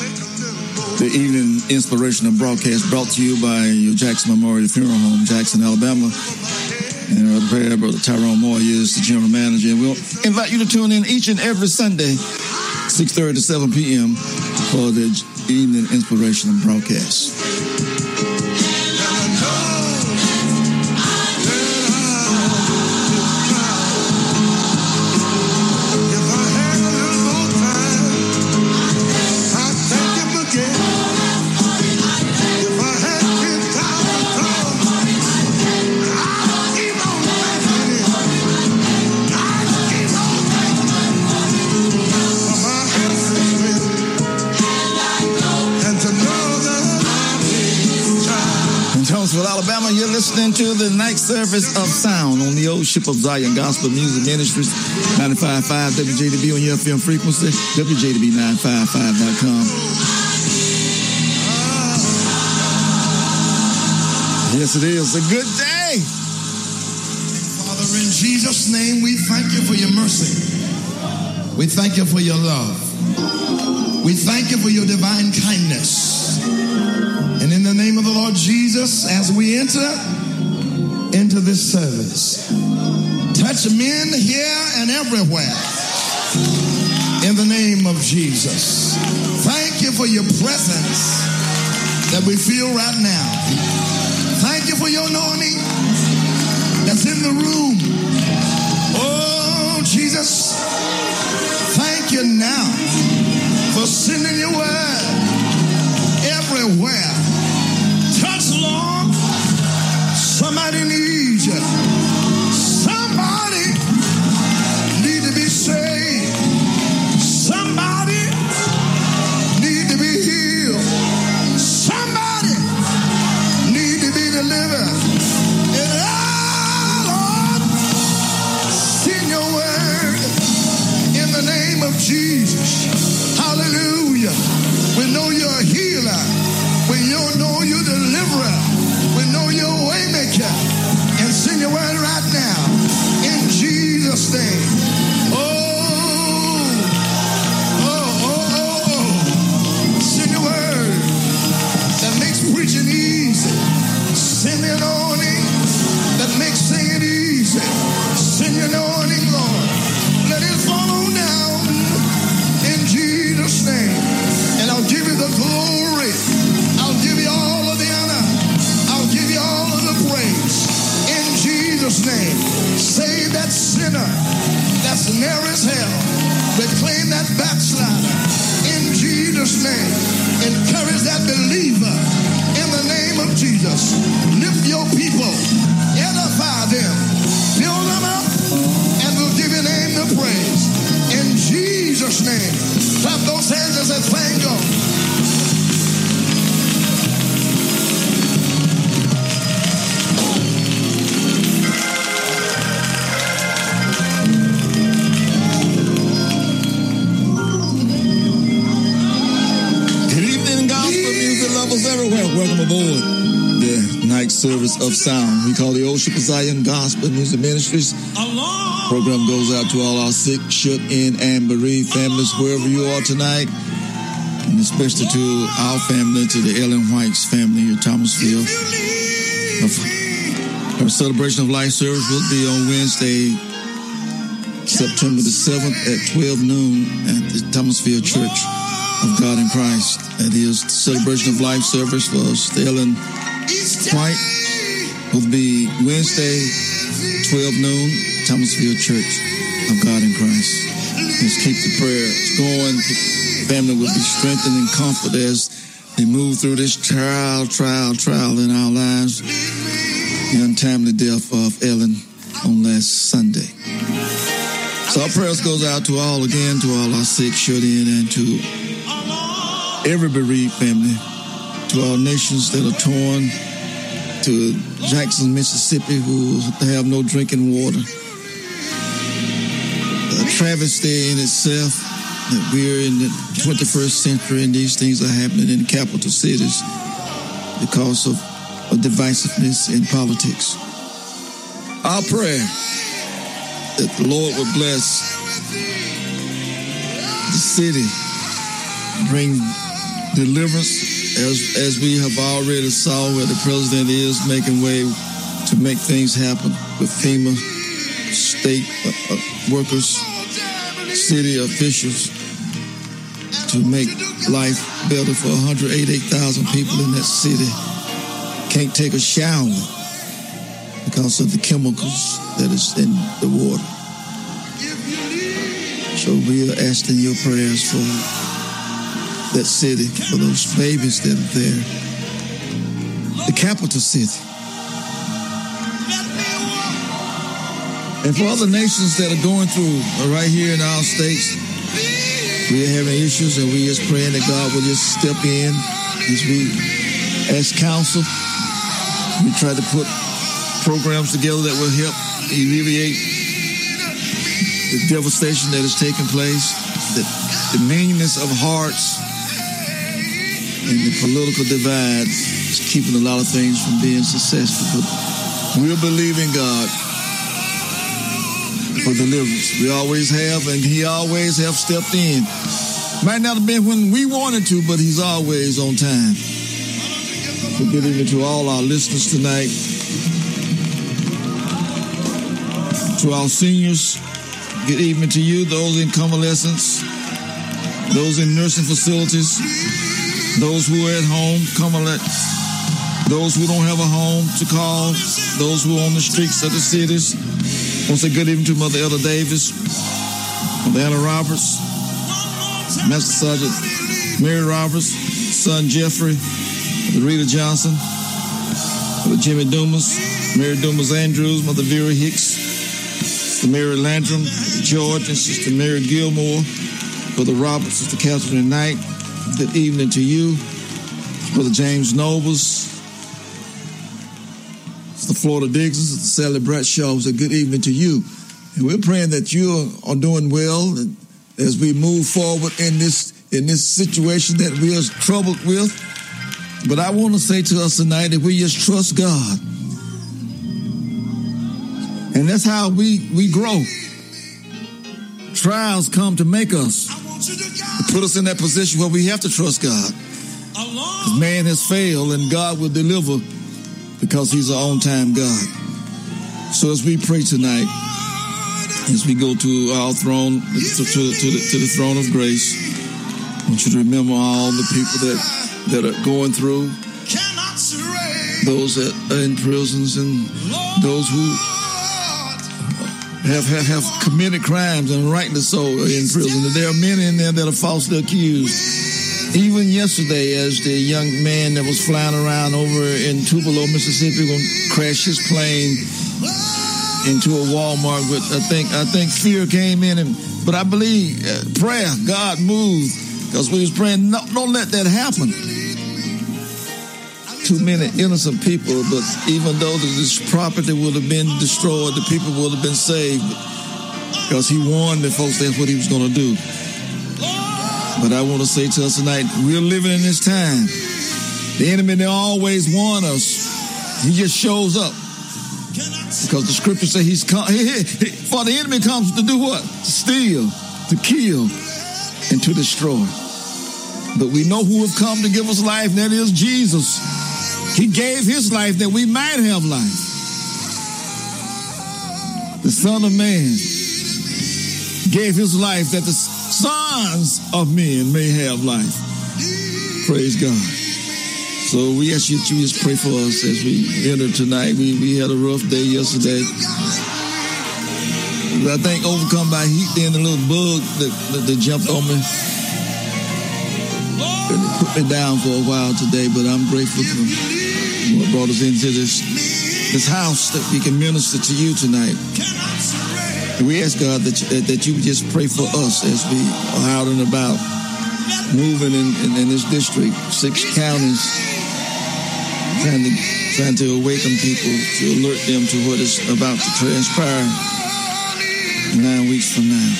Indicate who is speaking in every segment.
Speaker 1: The evening inspirational broadcast brought to you by your Jackson Memorial Funeral Home, Jackson, Alabama. And our prayer, Brother Tyrone Moore is the general manager. And we'll invite you to tune in each and every Sunday, 6.30 to 7 p.m. for the evening inspirational broadcast. To the night service of sound on the old ship of Zion Gospel Music Ministries, 95.5 WJDB on your FM frequency, WJDB955.com. Yes, it is a good day.
Speaker 2: Father, in Jesus' name, we thank you for your mercy. We thank you for your love. We thank you for your divine kindness. And in the name of the Lord Jesus, as we enter into this service, touch men here and everywhere. In the name of Jesus. Thank you for your presence that we feel right now. Thank you for your anointing We
Speaker 1: call the Old Zion Gospel Music Ministries. Program goes out to all our sick, shut in, and bereaved families wherever you are tonight, and especially to our family, to the Ellen White's family here, Thomasville. Our celebration of life service will be on Wednesday, September the 7th at 12 noon at the Thomasville Church of God in Christ. That is the celebration of life service for Ellen White will be Wednesday, 12 noon, Thomasville Church of God in Christ. Let's keep the prayers going. The family will be strengthened and comforted as they move through this trial, trial, trial in our lives. The untimely death of Ellen on last Sunday. So our prayers goes out to all again, to all our sick, shut in, and to every bereaved family, to our nations that are torn, to Jackson, Mississippi, who have no drinking water. A travesty in itself that we're in the 21st century and these things are happening in capital cities because of, of divisiveness in politics. Our prayer that the Lord would bless the city, bring deliverance, as as we have already saw where the president is making way to make things happen with FEMA, state uh, uh, workers, city officials to make life better for 188,000 people in that city. Can't take a shower because of the chemicals that is in the water. So we are asking your prayers for that city, for those babies that are there. The capital city. And for other nations that are going through uh, right here in our states, we are having issues and we just praying that God will just step in as we ask counsel. We try to put programs together that will help alleviate the devastation that is taking place, the, the meanness of hearts, and the political divide is keeping a lot of things from being successful. But we'll believe in God for deliverance. We always have, and He always have stepped in. Might not have been when we wanted to, but He's always on time. Good evening to all our listeners tonight. To our seniors, good evening to you, those in convalescence, those in nursing facilities, those who are at home, convalescent, those who don't have a home to call, those who are on the streets of the cities. I want to say good evening to Mother Ella Davis, Mother Anna Roberts, Master Sergeant Mary Roberts, son Jeffrey, Mother Rita Johnson, Mother Jimmy Dumas, Mary Dumas Andrews, Mother Vera Hicks, Sister Mary Landrum, George, and Sister Mary Gilmore, Brother Robert, Sister Catherine Knight. Good evening to you, Brother James Nobles, It's the Florida Dixon, Sister Sally Bradshaw. A good evening to you, and we're praying that you are doing well as we move forward in this in this situation that we are troubled with. But I want to say to us tonight that we just trust God. And that's how we, we grow. Trials come to make us, put us in that position where we have to trust God. Because man has failed and God will deliver because he's an on-time God. So as we pray tonight, as we go to our throne, to, to, to, the, to the throne of grace, I want you to remember all the people that, that are going through, those that are in prisons and those who have, have, have committed crimes and rightly so in prison. There are many in there that are falsely accused. Even yesterday, as the young man that was flying around over in Tupelo, Mississippi, going crash his plane into a Walmart with, I think, I think fear came in and, but I believe uh, prayer, God moved because we was praying, no, don't let that happen. Too many innocent people, but even though this property would have been destroyed, the people would have been saved because he warned the folks that's what he was going to do. But I want to say to us tonight, we're living in this time. The enemy, they always warn us. He just shows up. Because the scripture says he's come, for the enemy comes to do what? To steal, to kill, and to destroy. But we know who has come to give us life, and that is Jesus. He gave his life that we might have life. The Son of Man gave his life that the sons of men may have life. Praise God. So we ask you to just pray for us as we enter tonight. We, we had a rough day yesterday. I think overcome by heat, then the little bug that, that, that jumped on me. Put me down for a while today, but I'm grateful for what brought us into this this house that we can minister to you tonight. And we ask God that you, that you would just pray for us as we are out and about, moving in, in, in this district, six counties, trying to trying to awaken people to alert them to what is about to transpire nine weeks from now.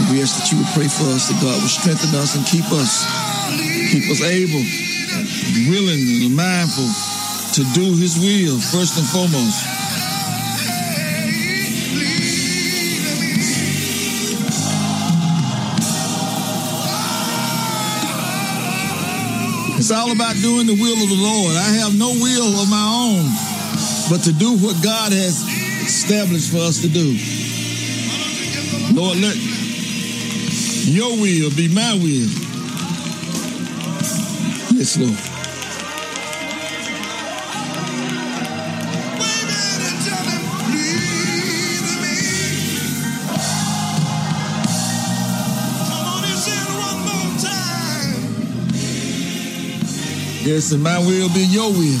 Speaker 1: And we ask that you would pray for us, that God would strengthen us and keep us, keep us able, willing, and mindful to do His will first and foremost. It's all about doing the will of the Lord. I have no will of my own, but to do what God has established for us to do. Lord, let your will be my will. Yes, Lord. Yes, and my will be your will.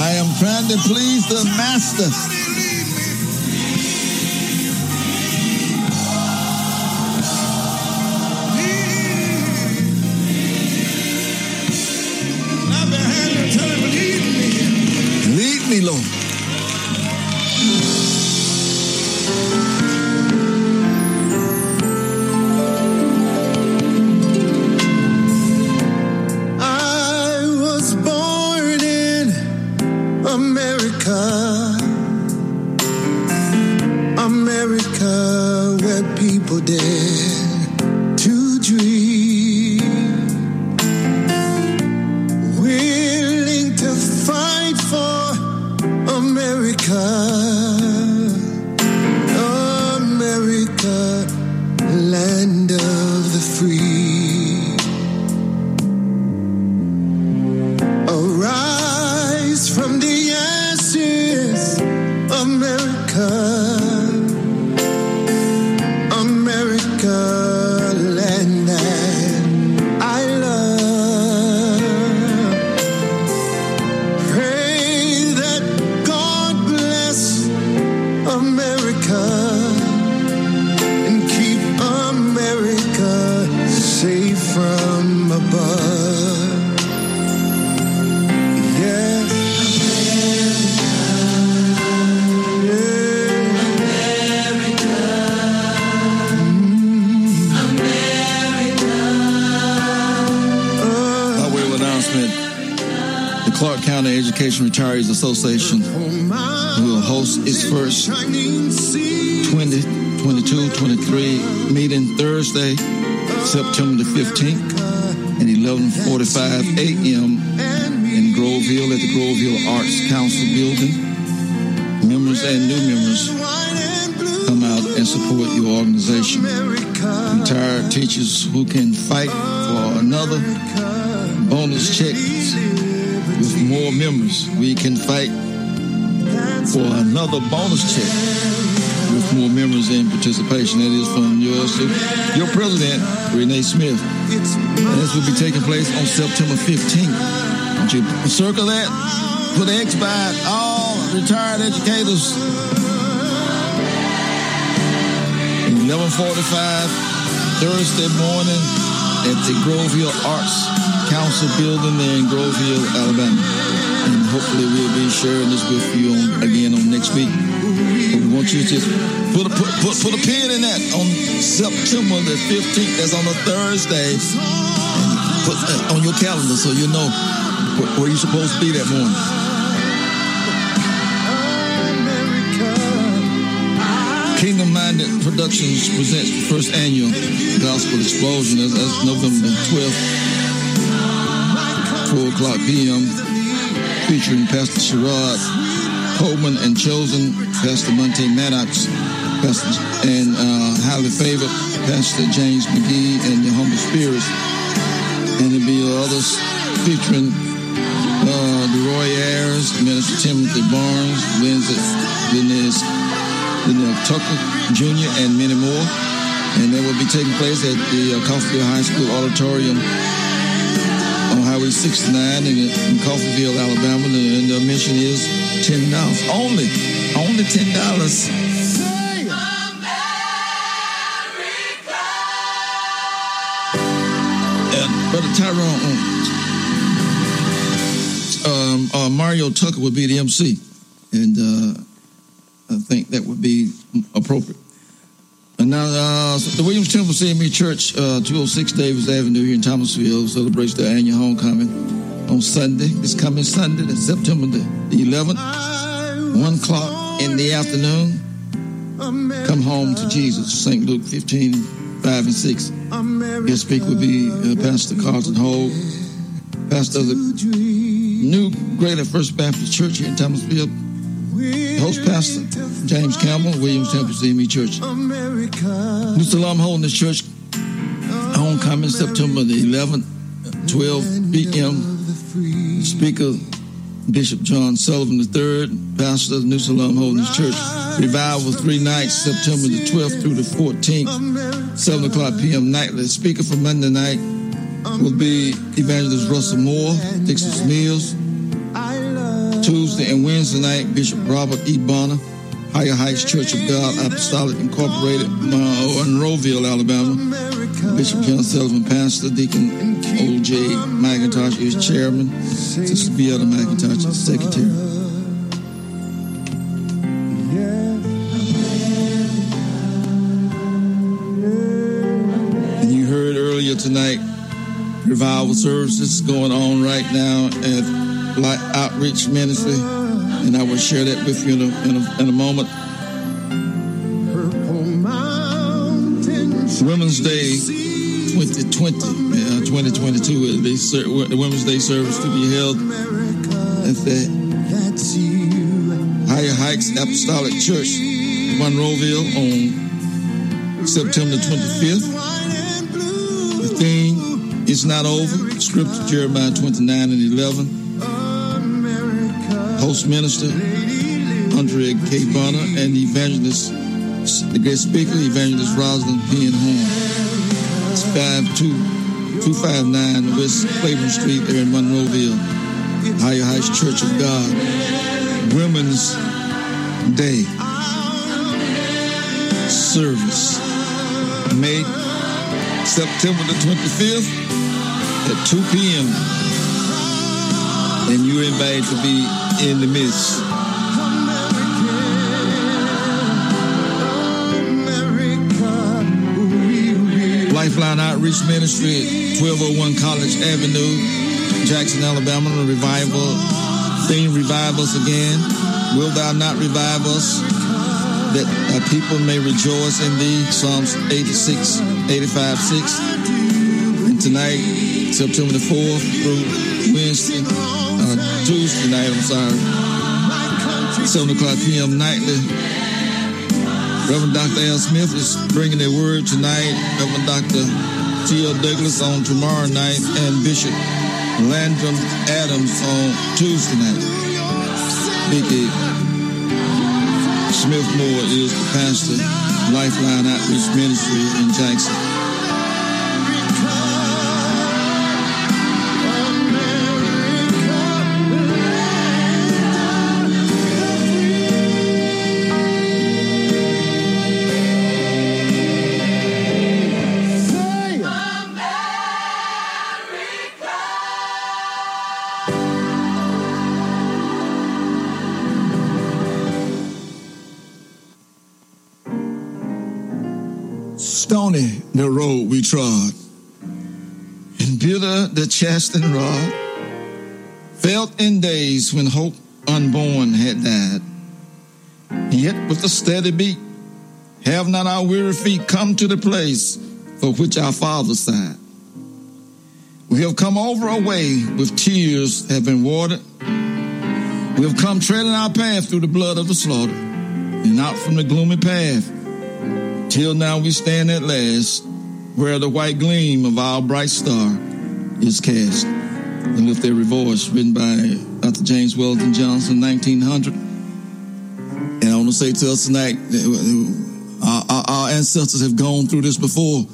Speaker 1: I am trying to please the Master. Another bonus check with more members in participation. That is from yours, your president, Renee Smith. And this will be taking place on September 15th. Don't you circle that? Put X by it. All retired educators. 1145 Thursday morning at the Grove Hill Arts Council building there in Grove Hill, Alabama. And hopefully we'll be sharing this with you on, again on next week. But we want you to just put a, put, put, put a pin in that on September the 15th. That's on a Thursday. Put on your calendar so you know where, where you're supposed to be that morning. Kingdom Minded Productions presents the first annual Gospel Explosion. That's, that's November 12th, 4 o'clock p.m. Featuring Pastor Sherrod Coleman and Chosen, Pastor Monte Maddox, Pastor, and uh, highly favored Pastor James McGee and the Humble Spirits. And there'll be others featuring uh, Roy Ayers, Minister Timothy Barnes, Lindsay, Linus Linnell Tucker Jr., and many more. And that will be taking place at the uh, High School Auditorium Highway 69 in, in Coffeeville, Alabama. And the admission is $10. Only, only $10. And Brother Tyrone, um, uh, Mario Tucker would be the MC. And uh, I think that would be appropriate. Now, uh, the Williams Temple CME Church, uh, 206 Davis Avenue here in Thomasville, celebrates their annual homecoming on Sunday. This coming Sunday, September the, the 11th, 1 o'clock in the afternoon. Come home to Jesus, St. Luke 15, 5 and 6. Guest speaker will be uh, Pastor Carlton Hogue. pastor of the new Greater First Baptist Church here in Thomasville. Host pastor James Campbell, Williams Temple CME Church. New Salem Holiness Church, homecoming September the 11th, 12 p.m. Speaker Bishop John Sullivan III, pastor of New Salem Holiness Church. Revival three nights, September the 12th through the 14th, 7 o'clock p.m. nightly. Speaker for Monday night will be Evangelist Russell Moore, Dixon Mills. Tuesday and Wednesday night, Bishop Robert E. Bonner, Higher Heights Church of God Apostolic Incorporated, Monroeville, Alabama. Bishop John Sullivan, Pastor Deacon O.J. McIntosh is chairman. Sister Beata McIntosh is secretary. And you heard earlier tonight, revival services going on right now at Light Outreach Ministry, and I will share that with you in a, in a, in a moment. Women's Day 2020, uh, 2022, the, the Women's Day service to be held at the Higher Heights Apostolic Church, Monroeville, on September 25th. The theme is not over. Scripture Jeremiah 29 and 11. Host minister Andrea K. Bonner and evangelist, the guest speaker, evangelist Rosalind P. and Horn. It's 52259 West Claiborne Street there in Monroeville. Higher Heights Church of God. Women's Day service. May September the 25th at 2 p.m. And you're invited to be in the midst. Lifeline Outreach Ministry 1201 College Avenue, Jackson, Alabama. Revival theme, revive us again. Will thou not revive us? That uh, people may rejoice in thee. Psalms 86, 85, 6. And tonight, September the 4th through Wednesday, uh, Tuesday night, I'm sorry, 7 o'clock p.m. nightly. Reverend Dr. Al Smith is bringing a word tonight. Reverend Dr. T.L. Douglas on tomorrow night, and Bishop Landrum Adams on Tuesday night. Vicky Smith Moore is the pastor, Lifeline Outreach Ministry in Jackson. The chastening rod, felt in days when hope unborn had died. Yet with a steady beat, have not our weary feet come to the place for which our fathers sighed? We have come over a way with tears have been watered. We have come treading our path through the blood of the slaughter, and out from the gloomy path Till now we stand at last where the white gleam of our bright star is cast. And lift every voice written by Dr. James Weldon Johnson, 1900. And I want to say to us tonight, our, uh, our, our ancestors have gone through this before.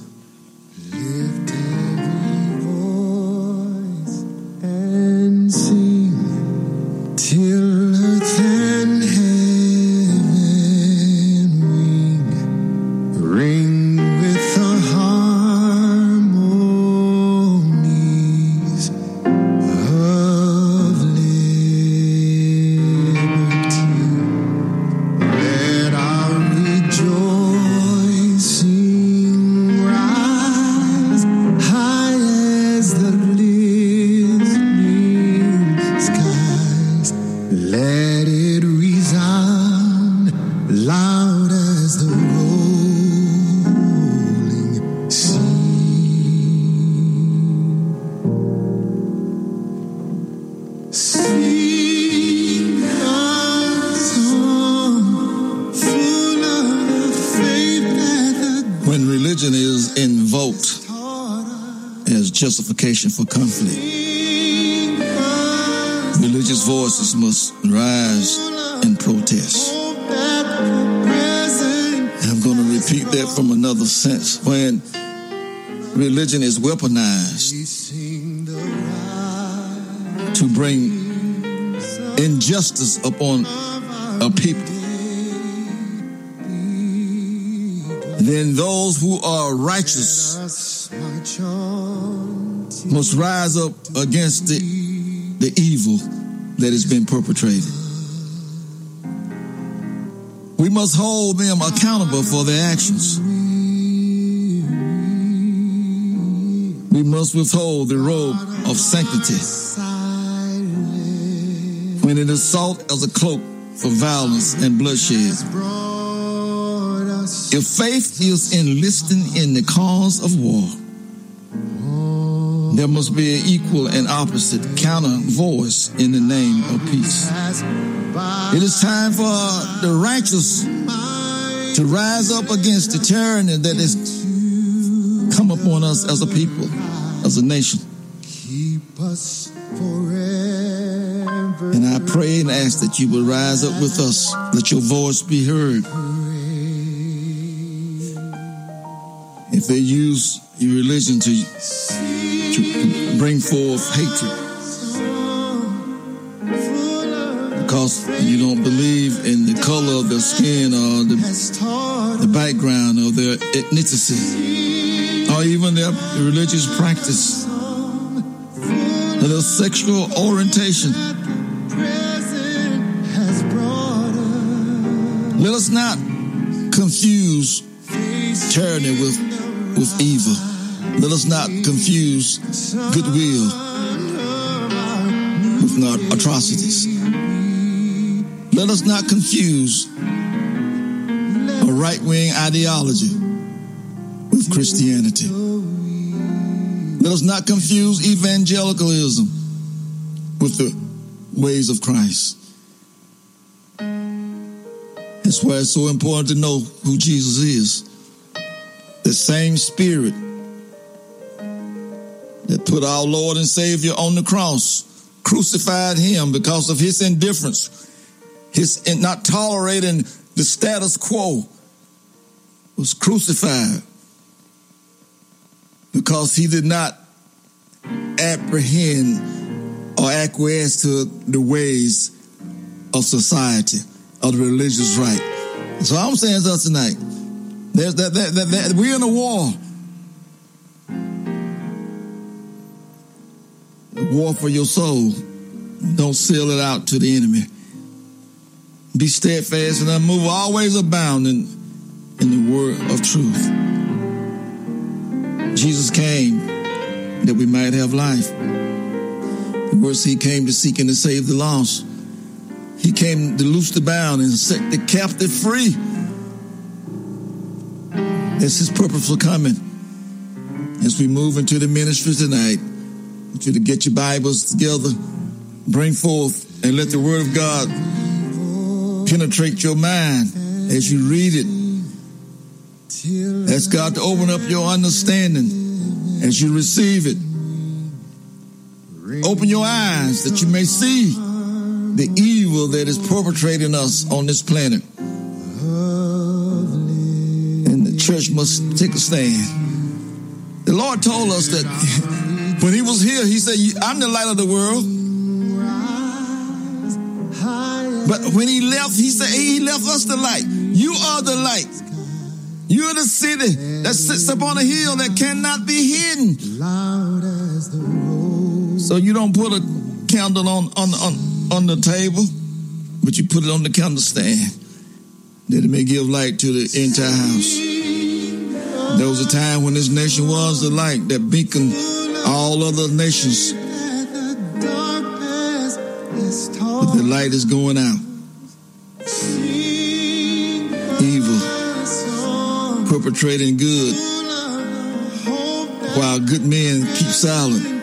Speaker 1: Sense. When religion is weaponized to bring injustice upon a people, then those who are righteous must rise up against the, the evil that has been perpetrated. We must hold them accountable for their actions. We must withhold the robe of sanctity when it is sought as a cloak for violence and bloodshed. If faith is enlisting in the cause of war, there must be an equal and opposite counter voice in the name of peace. It is time for the righteous to rise up against the tyranny that come upon us as a people, as a nation.
Speaker 2: Keep us forever.
Speaker 1: And I pray and ask that you will rise up with us, let your voice be heard. If they use your religion to, to bring forth hatred, because you don't believe in the color of their skin or the, the background of their ethnicity or even their religious practice or their sexual orientation. Let us not confuse tyranny with, with evil. Let us not confuse goodwill with not atrocities. Let us not confuse a right wing ideology Christianity. Let us not confuse evangelicalism with the ways of Christ. That's why it's so important to know who Jesus is. The same spirit that put our Lord and Savior on the cross, crucified him because of his indifference, his not tolerating the status quo, was crucified because he did not apprehend or acquiesce to the ways of society, of the religious right. So I'm saying to us tonight, there's that, that, that, that we're in a war. A war for your soul. Don't sell it out to the enemy. Be steadfast and unmovable, always abounding in the word of truth. Jesus came that we might have life. The words he came to seek and to save the lost. He came to loose the bound and set the captive free. That's his purpose for coming. As we move into the ministry tonight, I want you to get your Bibles together, bring forth, and let the Word of God penetrate your mind as you read it. Ask God to open up your understanding as you receive it. Open your eyes that you may see the evil that is perpetrating us on this planet. And the church must take a stand. The Lord told us that when He was here, He said, I'm the light of the world. But when He left, He said, He left us the light. You are the light. You are the city that sits upon a hill that cannot be hidden. So you don't put a candle on, on, on, on the table, but you put it on the candlestand that it may give light to the entire house. There was a time when this nation was the light that beaconed all other nations. But the light is going out. Perpetrating good while good men keep silent.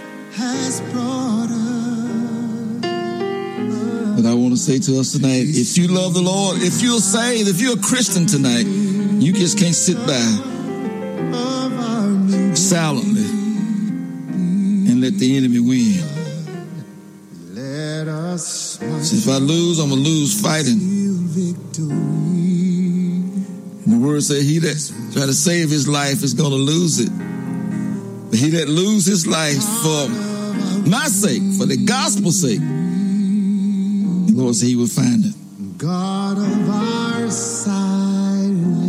Speaker 1: But I want to say to us tonight, if you love the Lord, if you're saved, if you're a Christian tonight, you just can't sit by silently and let the enemy win. See, if I lose, I'm gonna lose fighting. The word said, "He that try to save his life is gonna lose it, but he that lose his life for my sake, for the gospel's sake, the Lord said He will find it."
Speaker 3: God of our silent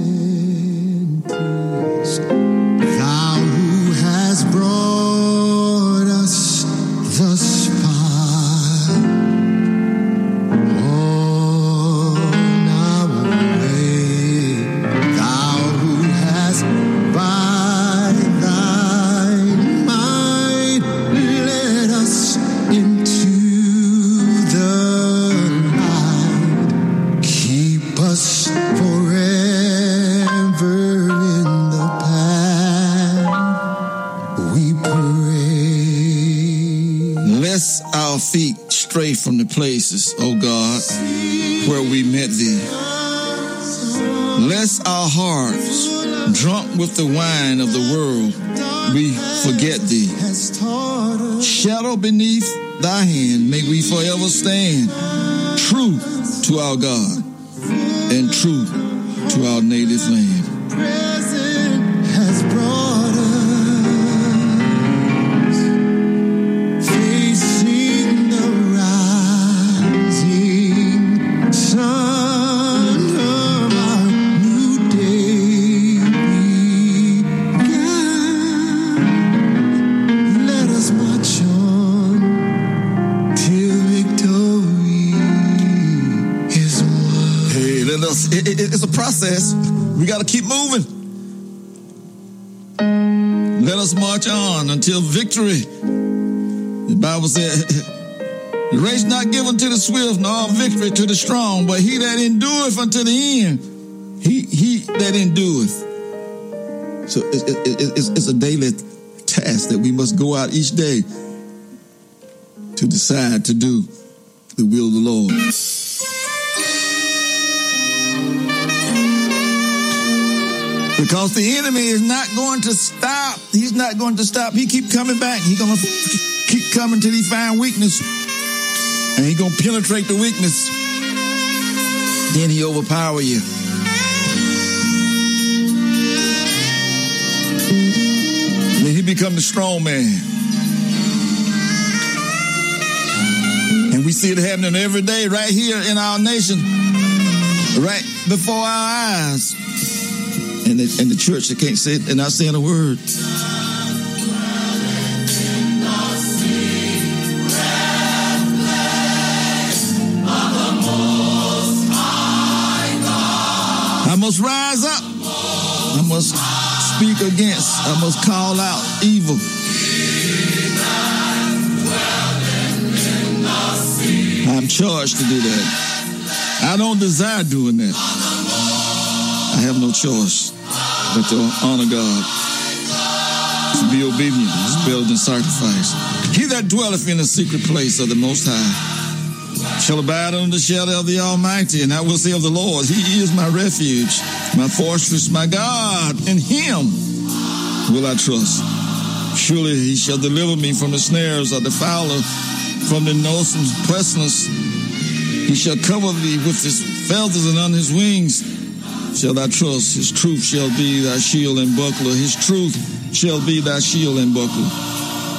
Speaker 3: pray.
Speaker 1: Lest our feet stray from the places, O God, where we met Thee. Lest our hearts, drunk with the wine of the world, we forget Thee. Shadow beneath Thy hand, may we forever stand true to our God and true to our native land. To keep moving. Let us march on until victory. The Bible said, the race not given to the swift, nor victory to the strong, but he that endureth unto the end, he, he that endureth. So it, it, it- it's a daily task that we must go out each day to decide to do the will of the Lord. Because the enemy is not going to stop. He's not going to stop. He keep coming back. He's going to keep coming till he find weakness. And he going to penetrate the weakness. Then he overpower you. Then he become the strong man. And we see it happening every day right here in our nation. Right before our eyes and the, and the church that can't say they're not saying a word. I must rise up. I must speak against. I must call out evil. I'm charged to do that. I don't desire doing that. I have no choice but to honor God. To be obedient is better sacrifice. He that dwelleth in the secret place of the Most High shall abide under the shadow of the Almighty. And I will say of the Lord, He is my refuge, my fortress, my God. In Him will I trust. Surely He shall deliver me from the snares of the fowler, from the noisome pestilence. He shall cover thee with His feathers, and on His wings shall thou trust. His truth shall be thy shield and buckler. His truth shall be thy shield and buckler.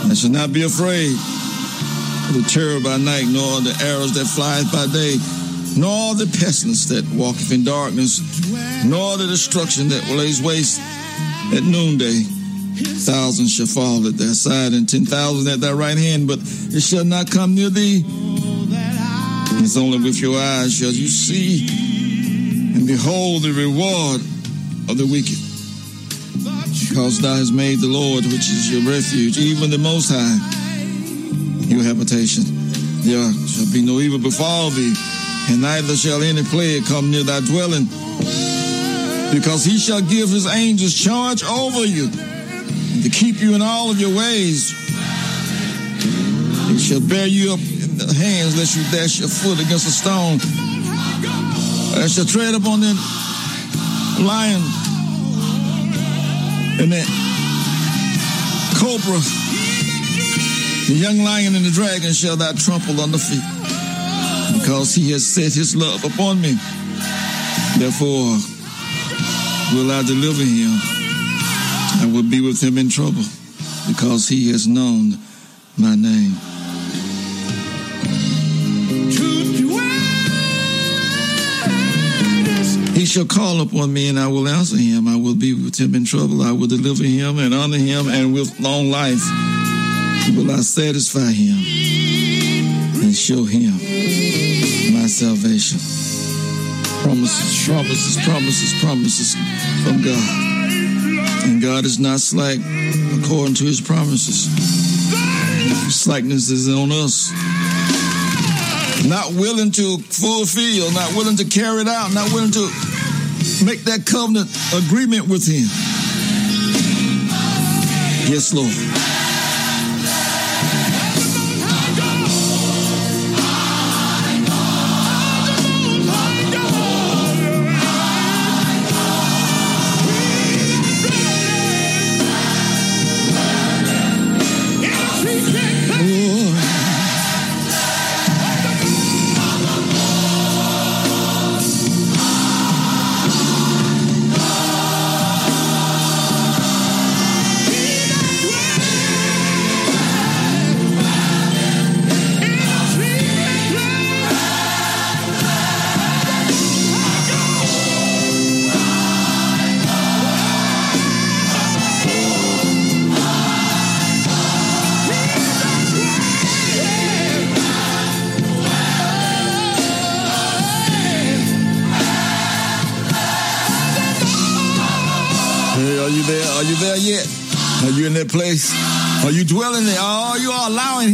Speaker 1: I shall not be afraid of the terror by night, nor the arrows that flieth by day, nor the pestilence that walketh in darkness, nor the destruction that lays waste at noonday. Thousands shall fall at thy side, and ten thousand at thy right hand, but it shall not come near thee. It's only with your eyes shall you see and behold the reward of the wicked. Because thou hast made the Lord, which is your refuge, even the Most High, your habitation. There shall be no evil befall thee, and neither shall any plague come near thy dwelling. Because he shall give his angels charge over you, to keep you in all of your ways. He shall bear you up in the hands, lest you dash your foot against a stone. I shall tread upon the lion and that cobra The young lion and the dragon shall thou trample under feet, because he has set his love upon me. Therefore will I deliver him. I will be with him in trouble, because he has known my name. He shall call upon me and I will answer him. I will be with him in trouble. I will deliver him and honor him and with long life will I satisfy him and show him my salvation. Promises, promises, promises, promises from God. And God is not slack according to his promises. Slackness is on us. Not willing to fulfill, not willing to carry it out, not willing to make that covenant agreement with him. Yes, Lord.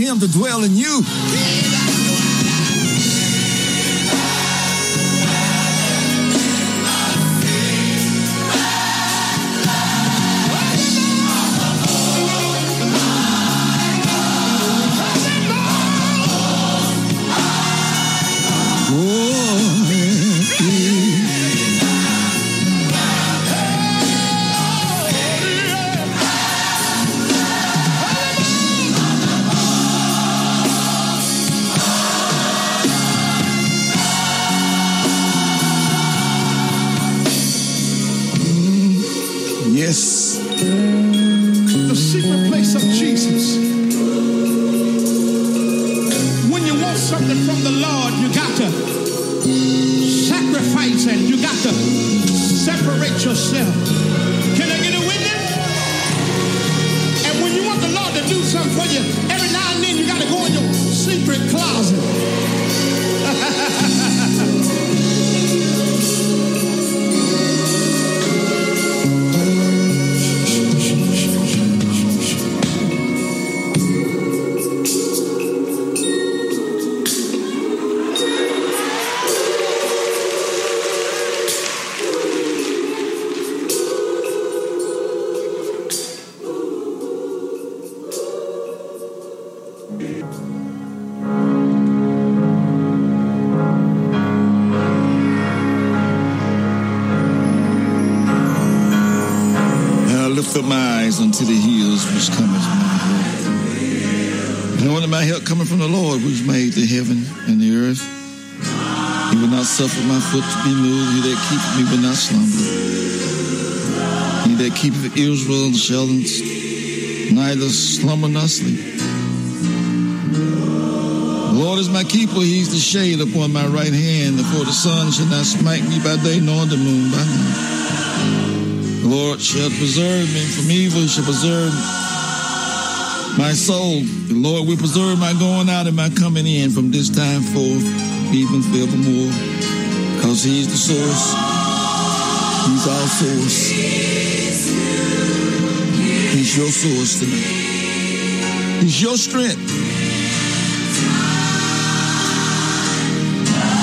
Speaker 1: Him to dwell in you? To be moved. He that keepeth me will not slumber. He that keepeth Israel shall neither slumber nor sleep. The Lord is my keeper. He's the shade upon my right hand. For the sun shall not smite me by day, nor the moon by night. The Lord shall preserve me from evil, shall preserve my soul. The Lord will preserve my going out and my coming in from this time forth, even forevermore. Because He's the source. He's our source. He's your source tonight. He's your strength.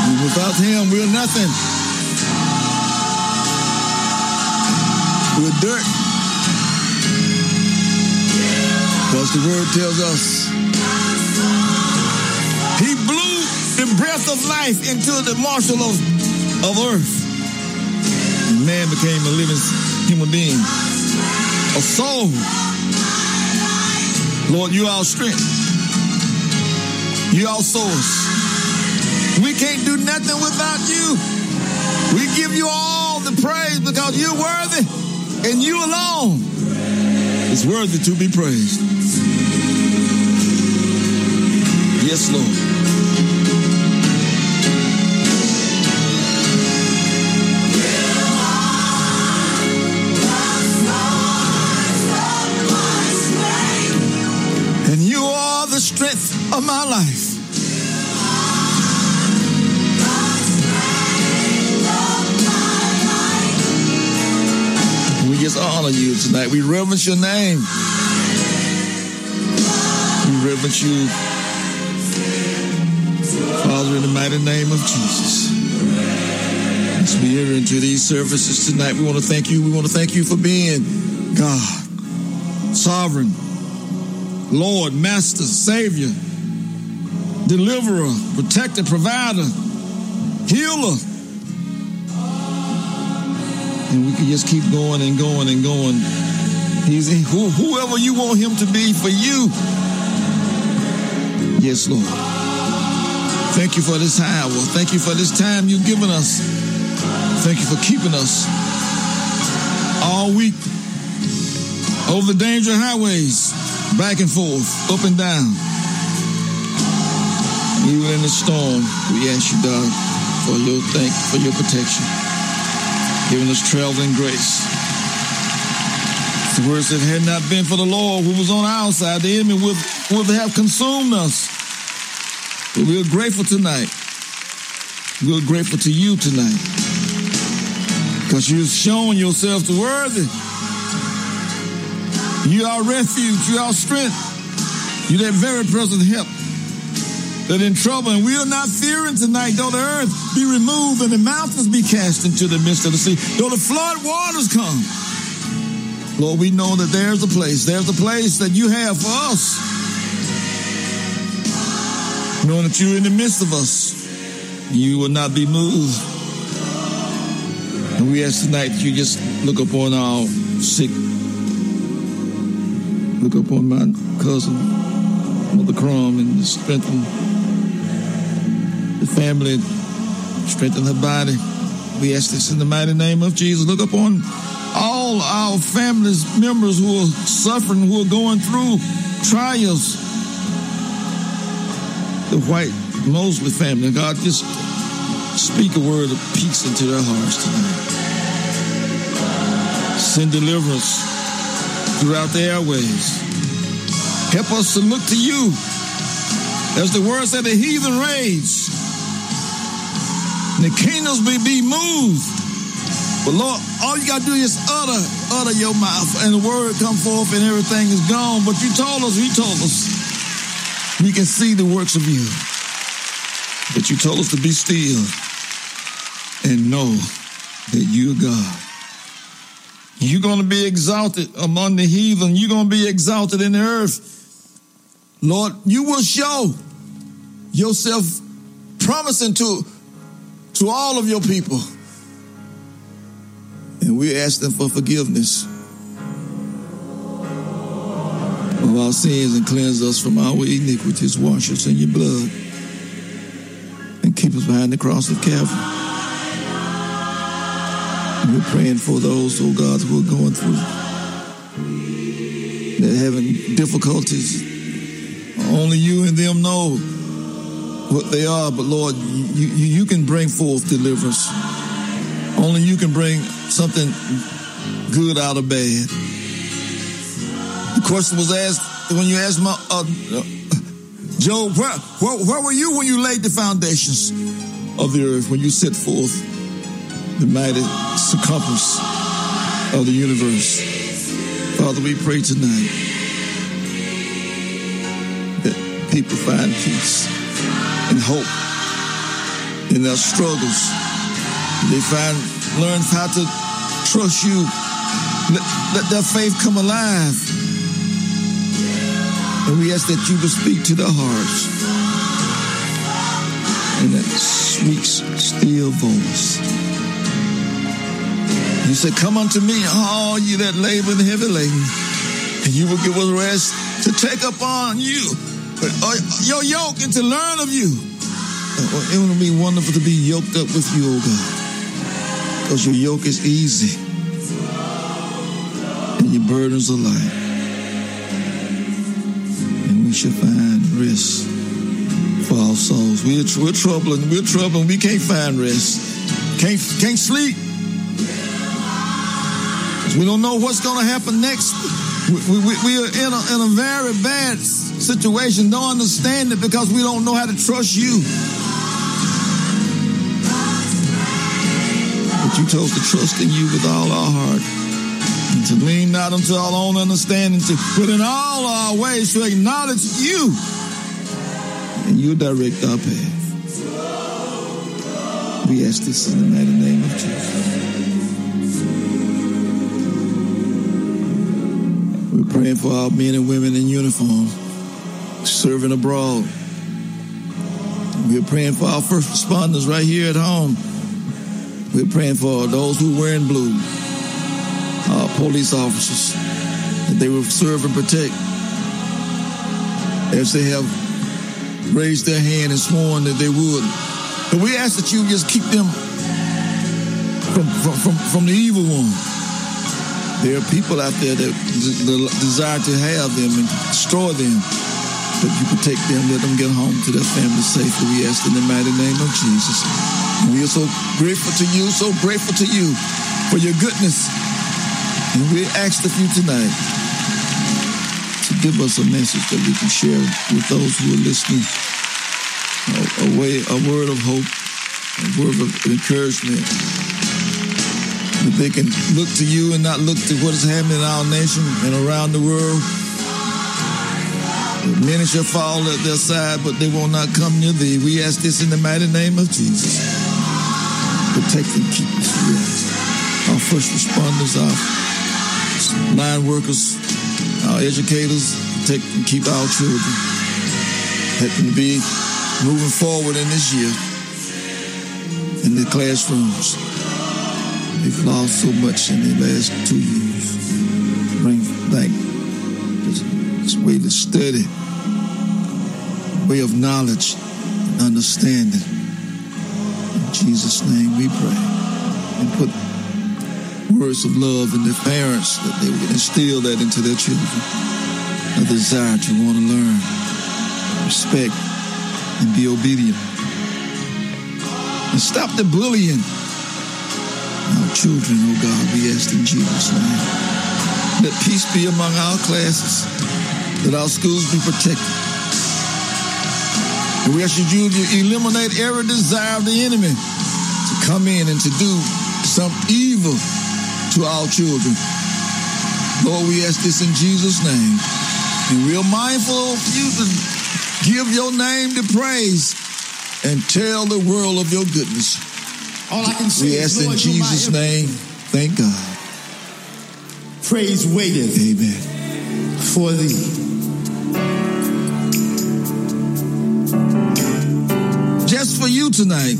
Speaker 1: And without Him, we're nothing. We're dirt. Because the word tells us he blew the breath of life into the marshal of, of earth. Man became a living human being, a soul. Lord, you are our strength. You our source. We can't do nothing without you. We give you all the praise because you're worthy and you alone is worthy to be praised. Yes, Lord. My life. We just honor you tonight. We reverence your name. We reverence you, Father, in the mighty name of Jesus. As we enter into these services tonight, we want to thank you. We want to thank you for being God, sovereign, Lord, Master, Savior, Deliverer, Protector, Provider, Healer. And we can just keep going and going and going. He's who, whoever you want him to be for you. Yes, Lord. Thank you for this hour. Thank you for this time you've given us. Thank you for keeping us all week over the danger highways, back and forth, up and down. Even in the storm, we ask you, God, for your thank for your protection, giving us traveling grace. The word said, had not been for the Lord who was on our side, the enemy would, would have consumed us. But we're grateful tonight. We're grateful to you tonight. Because you've shown yourself to worthy. You are refuge, you are strength. You that very present help. That in trouble, and we are not fearing tonight, though the earth be removed and the mountains be cast into the midst of the sea, though the flood waters come. Lord, we know that there's a place, there's a place that you have for us. Knowing that you're in the midst of us, you will not be moved. And we ask tonight that you just look upon our sick. Look upon my cousin, Mother Crum, and strengthen the family, strengthen her body. We ask this in the mighty name of Jesus. Look upon all our families members who are suffering, who are going through trials. The white Mosley family, God, just speak a word of peace into their hearts tonight. Send deliverance throughout the airways. Help us to look to you. As the word said, the heathen rage. And the kingdoms may be moved. But Lord, all you got to do is utter, utter your mouth, and the word come forth, and everything is gone. But you told us, you told us, we can see the works of you. But you told us to be still and know that you're God. You're going to be exalted among the heathen. You're going to be exalted in the earth. Lord, you will show yourself promising to, to all of your people. And we ask them for forgiveness of our sins and cleanse us from our iniquities. Wash us in your blood and keep us behind the cross of Calvary. We're praying for those, oh God, who are going through, they're having difficulties. Only you and them know what they are, but Lord, you, you, can bring forth deliverance. Only you can bring something good out of bad. The question was asked when you asked my, uh, uh, Job, where, where, where were you when you laid the foundations of the earth, when you set forth the mighty circumference of the universe. Father, we pray tonight that people find peace and hope in their struggles. They find, learn how to trust you. Let, let their faith come alive. And we ask that you will speak to their hearts in that sweet, still voice. You said, Come unto me, all you that labor and heavy laden, and you will give us rest to take upon you but, uh, your yoke and to learn of you. Uh, it will be wonderful to be yoked up with you, oh God. Because your yoke is easy and your burdens are light. And we should find rest for our souls. We're, we're troubling, we're troubling, we can't find rest. Can't, can't sleep. We don't know what's going to happen next. We, we, we are in a, in a very bad situation. Don't understand it because we don't know how to trust you. But you us to trust in you with all our heart. And to lean not unto our own understanding, to, but in all our ways to acknowledge you. And you direct our path. We ask this in the mighty name of Jesus. We're praying for our men and women in uniform serving abroad. We're praying for our first responders right here at home. We're praying for those who are wearing blue, our police officers, that they will serve and protect as they have raised their hand and sworn that they would. But we ask that you just keep them from, from, from, from the evil one. There are people out there that desire to have them and destroy them. But you protect them, let them get home to their family safely. We ask in the mighty name of Jesus. And we are so grateful to you, so grateful to you for your goodness. And we ask of you tonight to give us a message that we can share with those who are listening. A, a way, a word of hope, a word of encouragement. That they can look to you and not look to what is happening in our nation and around the world. Many shall fall at their side, but they will not come near thee. We ask this in the mighty name of Jesus. Protect and keep us. Our first responders, our line workers, our educators, protect and keep our children. Help them to be moving forward in this year in the classrooms. They've lost so much in the last two years. Bring back this way to study, way of knowledge and understanding. In Jesus' name we pray. And put words of love in their parents that they would instill that into their children. A desire to want to learn, respect, and be obedient. And stop the bullying. Our children, oh God, we ask in Jesus' name. Let peace be among our classes that our schools be protected. And we ask you to eliminate every desire of the enemy to come in and to do some evil to our children. Lord, we ask this in Jesus' name. And we're mindful of you to give your name the praise and tell the world of your goodness.
Speaker 2: All I can say
Speaker 1: we ask
Speaker 2: Lord,
Speaker 1: in Jesus' name, thank God.
Speaker 2: Praise waiteth
Speaker 1: Amen.
Speaker 2: for thee.
Speaker 1: Tonight.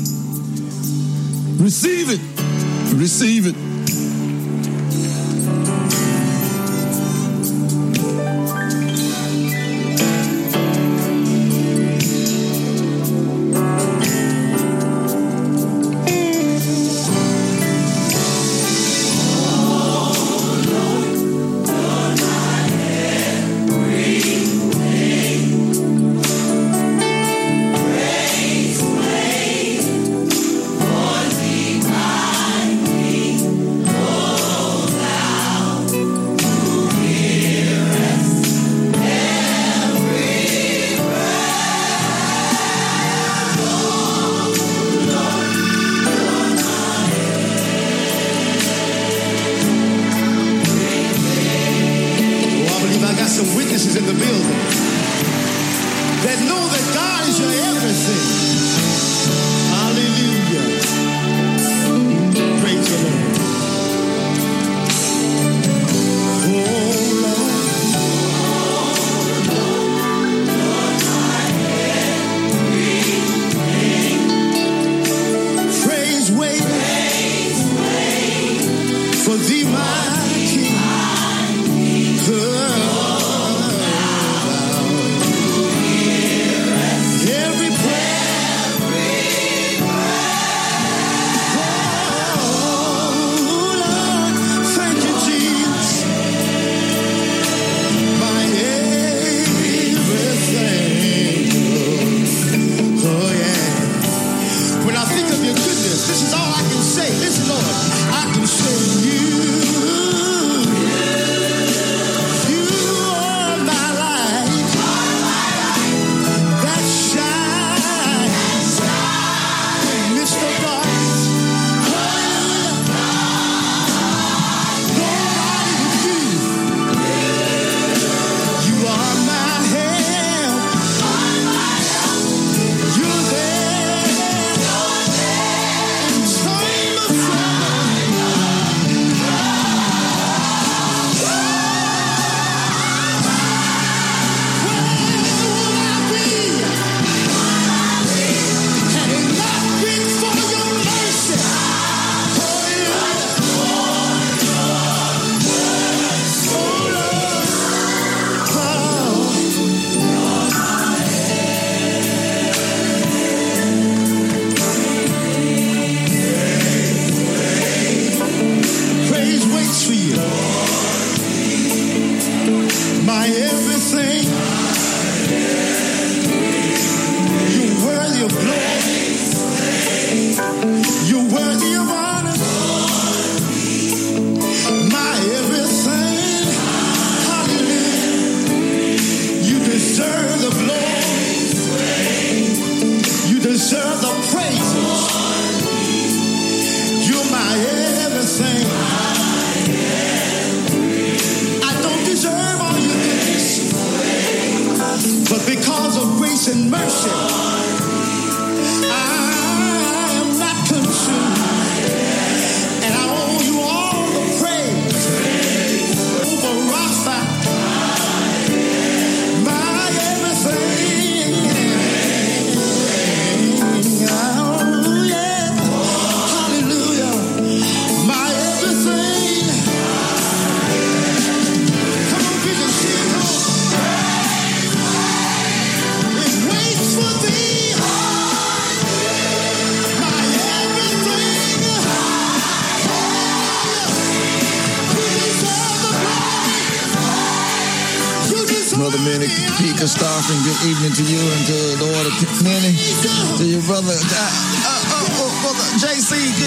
Speaker 1: Receive it. Receive it.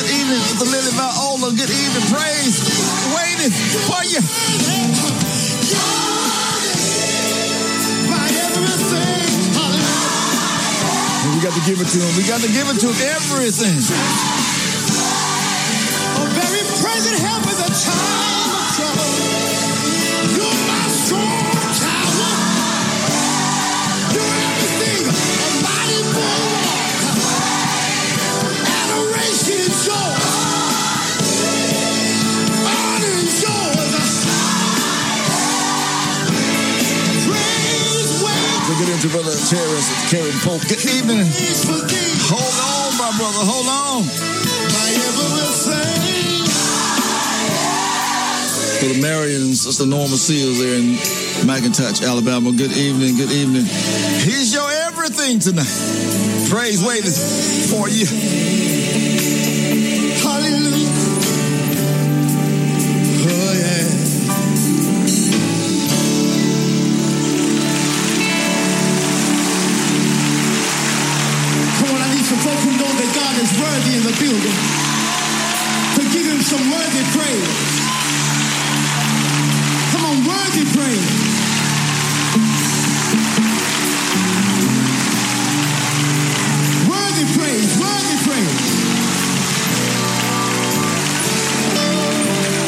Speaker 1: Good evening, to Lily Viola, good evening, praise, waiting for you. And we got to give it to him, we got to give it to him, everything.
Speaker 3: A very present help in the time
Speaker 1: get into brother Terrence, Karen Polk, good evening. Hold on, my brother, hold on. Brother Marion and Sister Norma Seals there in McIntosh, Alabama. Good evening, good evening. He's your everything tonight. Praise waiting for you.
Speaker 3: Building. To give him some worthy praise. Come on, worthy praise. Worthy praise, worthy praise.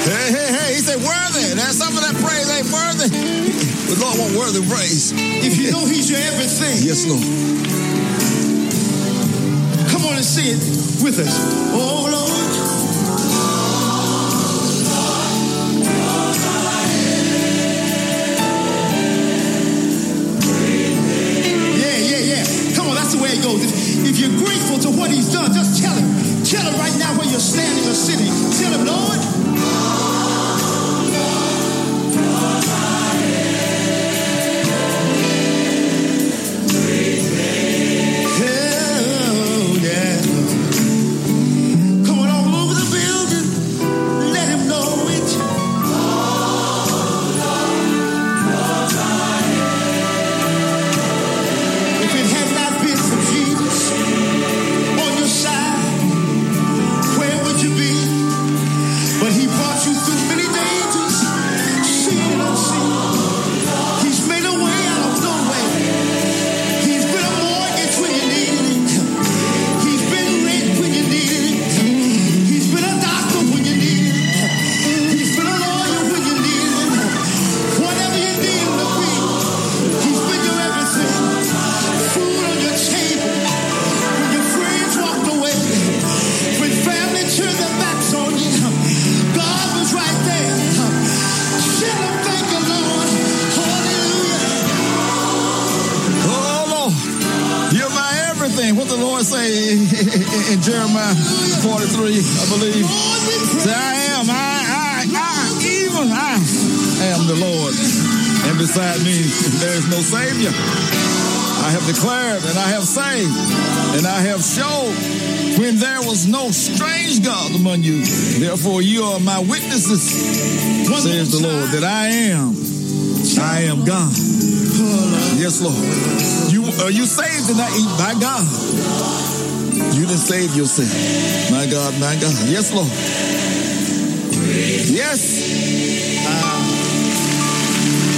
Speaker 1: Hey, hey, hey. He said worthy. That's some of that praise ain't worthy. The Lord want worthy praise.
Speaker 3: If you know he's your everything,
Speaker 1: Yes, Lord.
Speaker 3: And sing it with us. Oh you
Speaker 1: saved tonight by God. You didn't save yourself. My God, my God. Yes, Lord. Yes. Uh,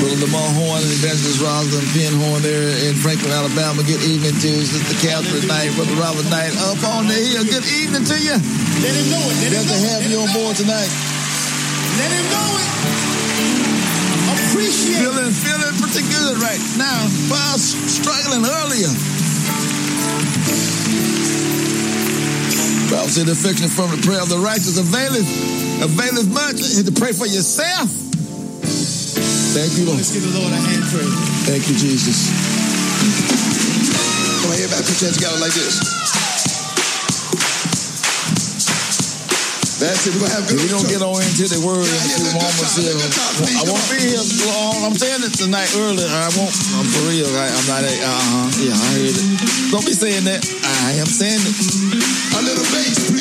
Speaker 1: Brother Lamar Horn and Evangelist Rosalind Penhorn there in Franklin, Alabama. Good evening to Sister Catherine Knight, Brother Robert Knight up on the hill. Good evening to you.
Speaker 3: Let him know it. Let
Speaker 1: Glad
Speaker 3: him
Speaker 1: to have you on board tonight.
Speaker 3: Let him know it.
Speaker 2: Appreciate
Speaker 1: Feeling, feeling pretty good right now. But I was struggling earlier. Bible said the affection from the prayer of the righteous availeth, availeth much. You have to pray for yourself. Thank you, Lord.
Speaker 2: Let's give the Lord a hand praise.
Speaker 1: Thank you, Jesus.
Speaker 2: Come on, everybody put your hands together like this. That's it. We're gonna have good
Speaker 1: We're going to get on into the word in
Speaker 2: Yeah, yeah,
Speaker 1: moments
Speaker 2: good
Speaker 1: here.
Speaker 2: good time.
Speaker 1: I won't be here long. I'm saying it tonight early. I won't. I'm for real. I, I'm not. Uh-huh. Yeah, I heard it. Don't be saying that. I am saying it.
Speaker 2: A little bass,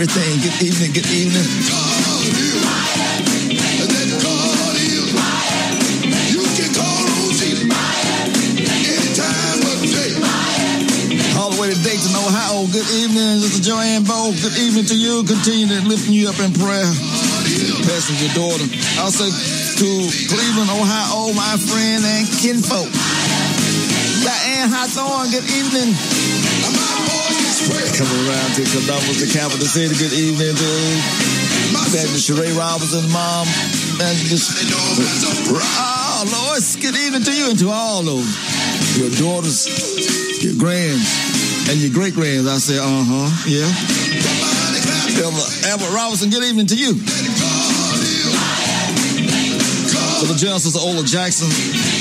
Speaker 2: everything? To
Speaker 1: Columbus, the capital city. Good evening to
Speaker 2: My
Speaker 1: Evangelist Sheree Robinson, mom.
Speaker 2: A
Speaker 1: Oh, Lois, good evening to you and to all those your daughters, your grands, and your great grands. I say, uh huh, yeah. Albert, Robinson, good evening to you. To the General Ola Jackson,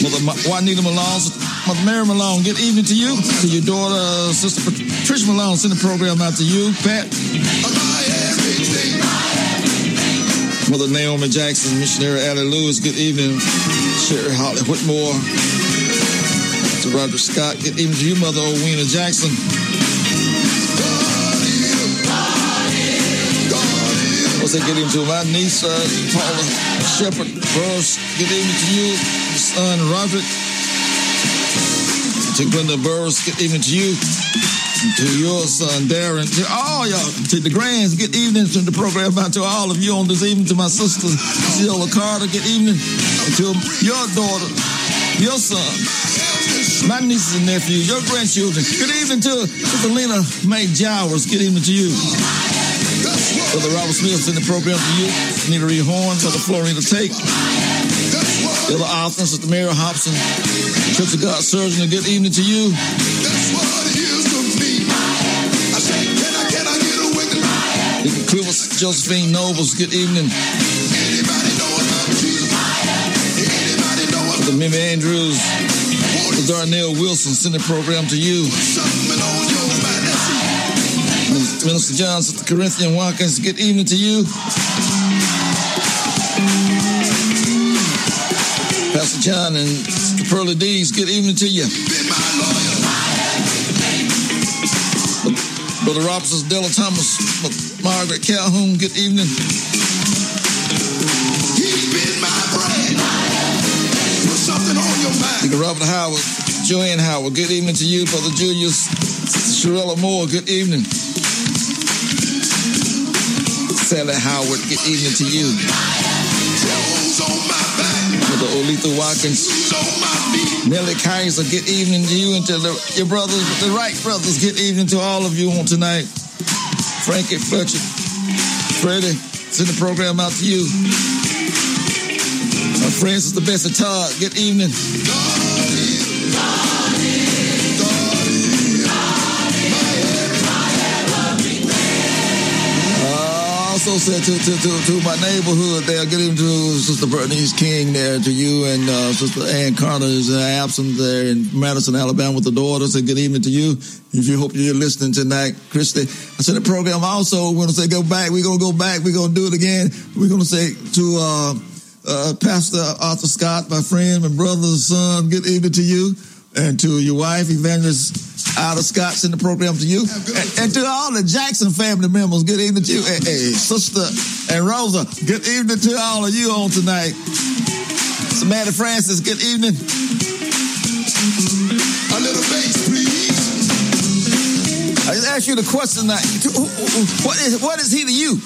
Speaker 1: Mother Juanita Malone, Mother Mary Malone, good evening to you. To your daughter, Sister Patricia Malone, send the program out to you. Pat, Mother Naomi Jackson, Missionary Allie Lewis, good evening. Sherry Holly Whitmore. To Roger Scott, good evening to you, Mother Owena Jackson. What's say good evening to my niece, uh, Paula Shepard Burroughs. Good evening to you, son Roderick. To Glenda Burroughs, good evening to you. To your son Darren, to all y'all, to the grands, good evening to the program, out to all of you on this evening, to my sister Sheila Carter, good evening. To your daughter, your son, my nieces and nephews, your grandchildren. Good evening to Sister Lena May Jowers. Good evening to you. Brother Robert Smith in the program to you. Nita Reed Horn, Brother Florida Tate. Brother Austin, Sister Mary Hobson, Church of God Surgeon. Good evening to you. That's
Speaker 2: what it is to me. I say, can I, can I get a wicked
Speaker 1: Deacon Clifford, Josephine Nobles. Good evening. Brother Mimi Andrews. Darnell Wilson, send the program to you. Minister John, Sister Corinthian Watkins, good evening to you. Pastor John and the Pearly Dees, good evening to you. Brother Robinson, Della Thomas, Margaret Calhoun, good evening.
Speaker 2: He's been my. Put something on your mind.
Speaker 1: Deacon Robert Howard, Joanne Howard, good evening to you. Brother Julius, Sherella Moore, good evening. Sally Howard, good evening to you. Brother Olitha Watkins,
Speaker 2: feet?
Speaker 1: Nellie Kaiser, good evening to you and to the, your brothers, the Wright brothers, good evening to all of you on tonight. Frankie Fletcher, Freddie, send the program out to you. My friends, it's the best of Todd, good evening. Also said to, to, to, to my neighborhood there, good evening to Sister Bernice King there, to you and uh, Sister Ann Carter is absent there in Madison, Alabama with the daughter. Say good evening to you. If you hope you're listening tonight, Christy. I said the program also, we're going to say go back. We're going to go back. We're going to do it again. We're going to say to uh, uh, Pastor Arthur Scott, my friend, my brother, son, good evening to you. And to your wife, Evangelist Ida Scott, send the program to you. And, and to all the Jackson family members, good evening to you. Hey, hey, sister and Rosa, good evening to all of you on tonight. Samantha Francis, good evening.
Speaker 2: A little bass, please.
Speaker 1: I just asked you the question tonight. What is, what is he to you?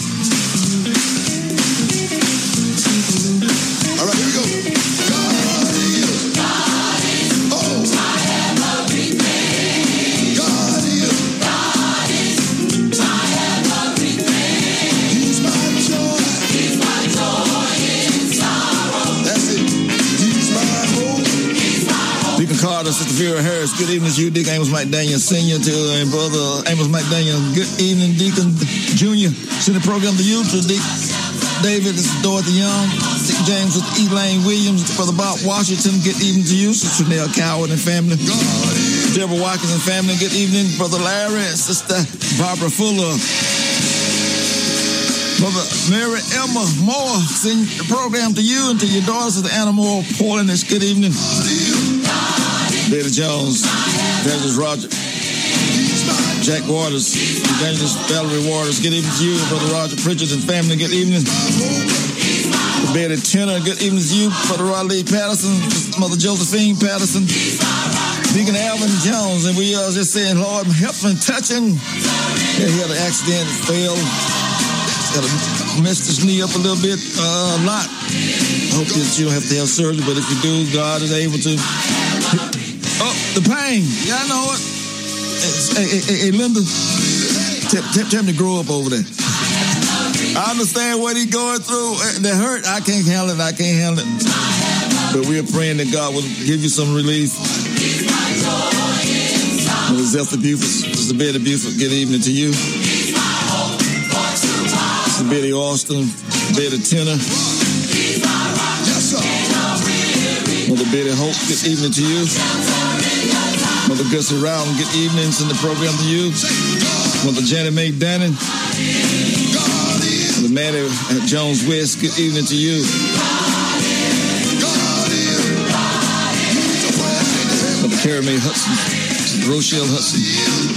Speaker 1: Carter, Sister Vera Harris, good evening to you. Deacon Amos McDaniel Sr. to and Brother Amos McDaniel. Good evening, Deacon Jr. Send the program to you, to Deacon David, this is Dorothy Young, Deacon James with Elaine Williams, Brother Bob Washington, good evening to you, Sister Nell Coward and family. Deborah Watkins and family, good evening, Brother Larry and Sister Barbara Fuller. Brother Mary Emma Moore, send the program to you and to your daughters of the Animal Portland. It's good evening. Betty Jones, Evangelist Roger, Jack Waters, Evangelist Valerie Waters. Good evening to you, Brother Roger Pritchard and family. Good evening. Betty Tenor, good evening to you, Brother Riley Patterson, Mother Josephine Patterson, Deacon Alvin Jones, and we are just saying, Lord, help him touch him. Yeah, he had an accident, fell, got to messed his knee up a little bit, uh, a lot. I hope that you don't have to have surgery, but if you do, God is able to. The pain. Yeah, I know it. Hey, hey, hey, hey Linda, tell, tell, tell him to grow up over there. I understand what he's going through. Eh, the hurt, I can't handle it. I can't handle it. But we're praying that God will give you some relief. Mother Zelda Buford, Sister Betty Buford, good evening to you. Sister Betty Austin, Betty Tenor,
Speaker 2: Yes, sir.
Speaker 1: Mother Betty Hope, good evening to you. Mother Gussie Rowland, good evening. Send the program to you. Mother Janet May Dannon,
Speaker 2: God is.
Speaker 1: At Jones West, good evening to you. Mother Carrie Mae Hudson, Rochelle Hudson,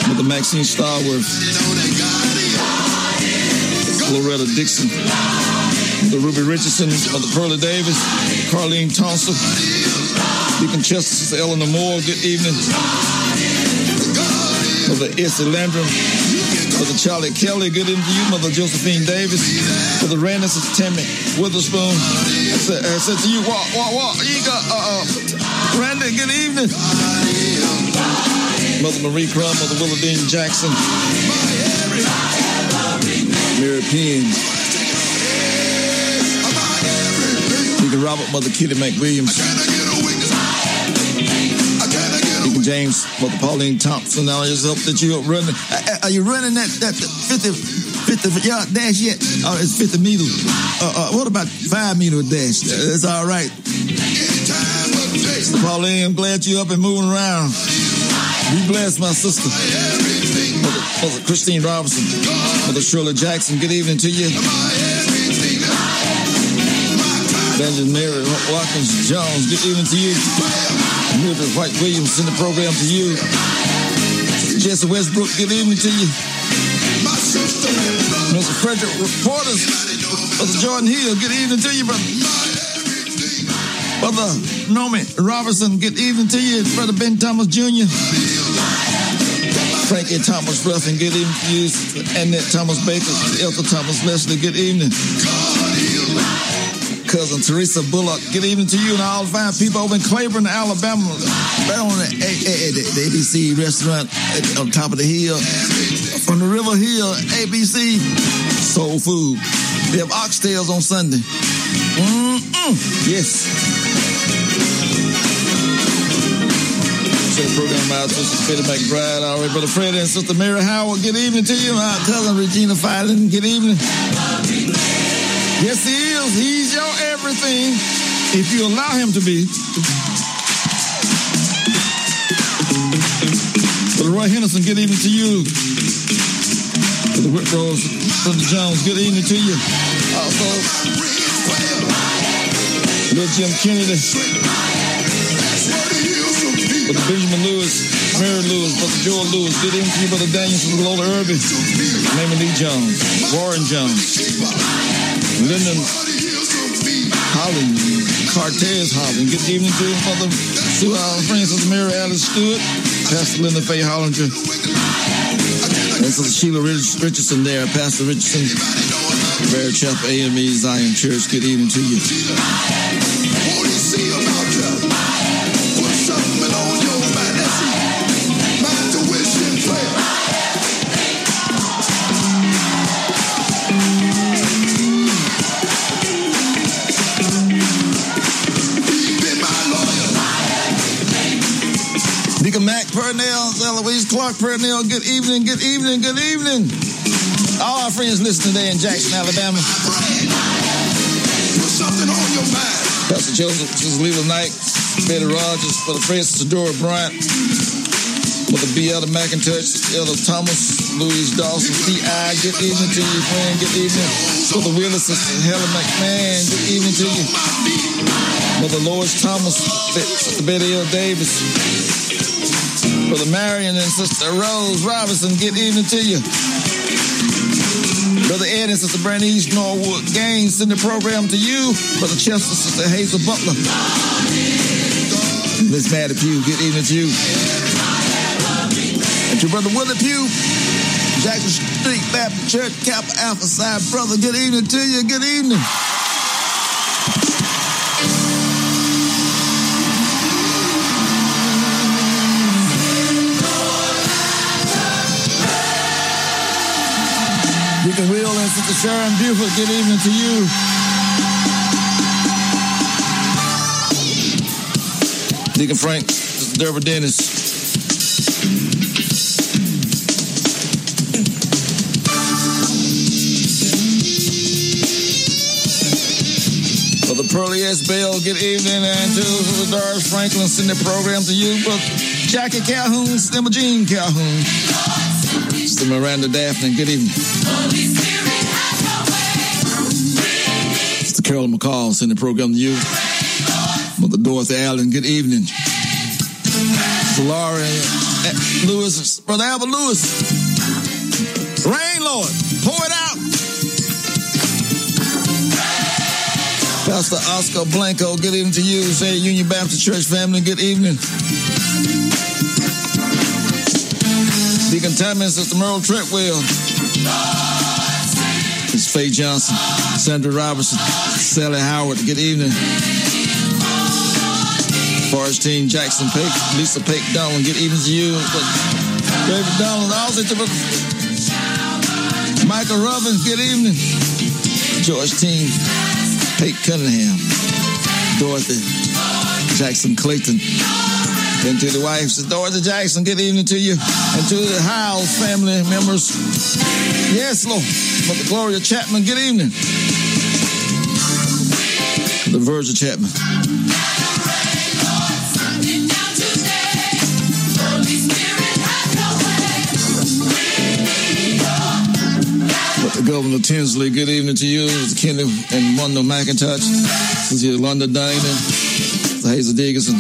Speaker 1: Mother Maxine Starworth. Loretta Dixon, the Ruby Richardson, Mother Pearlie Davis, Carlene Thompson, Deacon Chester, Eleanor Moore, good evening. Mother Essie Landrum, Mother Charlie Kelly, good evening to you. Mother Josephine Davis, Mother Randy, Sister Tammy Witherspoon. I said, I said to you, walk, walk, walk. You got, uh, uh, Randy, good evening. Mother Marie Crum, Mother Willardine Jackson, Mary Penn, Deacon Robert, Mother Kitty McWilliams, James, Mother Pauline Thompson. I just hope that you're running. Are you running that that 50, 50 yard dash yet? Oh, it's 50 meters. Uh, uh, what about five meter dash? That's all right. Pauline, I'm glad you're up and moving around. Be blessed, my sister. Mother, Mother Christine Robinson, Mother Shirley Jackson, good evening to you. Benjamin Mary Watkins Jones, good evening to you. Mildred White Williams, send the program to you. Jesse Westbrook, good evening to you. Mr. Frederick Reporters, Mother Jordan Hill, good evening to you, brother. Brother Nomi Robertson, good evening to you. Brother Ben Thomas Jr. Frankie Thomas Ruffin, good evening to you. Annette Thomas Baker, Elder Thomas Leslie, good evening. Cousin Teresa Bullock, good evening to you and all the fine people over in Claiborne, Alabama. Right on the, the, ABC restaurant on top of the hill. From the River Hill, ABC Soul Food. They have oxtails on Sunday. Mm-mm. Yes. Program out Sister Peter McBride, all right, Brother Fred and Sister Mary Howard, good evening to you. My cousin Regina Filan, good evening. Yes, he is. He's your everything if you allow him to be. Brother Roy Henderson, good evening to you. Brother Whit Rose, Brother Jones, good evening to you. Also, Little Jim Kennedy, Brother Benjamin Lewis, Mary Lewis, Brother Joel Lewis, good evening to you, Brother Daniel from Lola Irby, Mamie Lee Jones, Warren Jones, Lyndon Holland, Cortez Holland. Good evening to Mother Sue friend, Sister Mary Alice Stewart, Pastor Linda Faye Hollinger, and Sister Sheila Richardson there, Pastor Richardson, Bear Chapel AME Zion Church. Good evening to you. Eloise Clark Purnell. Good evening, good evening, good evening. All our friends listening today in Jackson, Alabama.
Speaker 2: Put something on your mind.
Speaker 1: Pastor Joseph, Sister Leela Knight, Betty Rogers, Brother Francis Adora Bryant, Mother B. Elder McIntosh, Elder Thomas, Louise Dawson, T.I., good evening to you, friend, good evening. Brother Willis, Sister Helen McMahon, good evening to you. Mother Lois Thomas, Sister Betty L. Davis, Brother Marion and Sister Rose Robinson, good evening to you. Brother Ed and Sister East Norwood Gaines send the program to you. Brother Chester, Sister Hazel Butler. Miss Maddie Pugh, good evening to you. And to Brother Willie Pugh, Jackson Street Baptist Church, Kappa Alpha Psi. Brother, good evening to you. Good evening. Sister Sharon Buford, good evening to you. Deacon Frank, Deborah Dennis. Brother Pearly S. Bell, good evening. And to the Doris Franklin, send the program to you. But Jackie Calhoun, Sister Jean Calhoun. Sister Miranda Daphne, good evening. Carol McCall, send the program to you. Mother Dorothy Allen, good evening. Laura eh, Lewis, Brother Albert Lewis. Rain, Lord, pour it out. Pastor Oscar Blanco, good evening to you. Say Union Baptist Church family, good evening. Deacon Tammy, Sister Merle Treadwell. It's Faye Johnson, Sandra Robertson, Sally Howard, good evening. Forrest Team Jackson Peck, Lisa Peck Donald, good evening to you. David Donald, also to. Michael Robbins, good evening. George Team, Pete Cunningham, Dorothy Jackson Clayton. And to the wives, Dorothy Jackson, good evening to you. And to the Hiles family members, yes, Lord. Mother Gloria Chapman, good evening. The Virgin Chapman. The Governor Tinsley, good evening to you. It's Kenny and Wanda McIntosh. This is London Dana, Hazel Dickinson.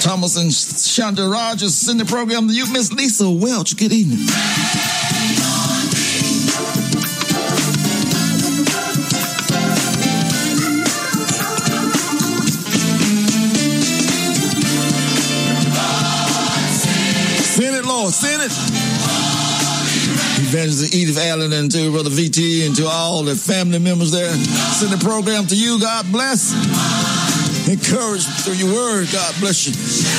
Speaker 1: Thomas and Shonda Rogers in the program. You Miss Lisa Welch, good evening. Evangelist Edith Allen and to Brother VT and to all the family members there. Send the program to you. God bless. Encourage through your word. God bless you.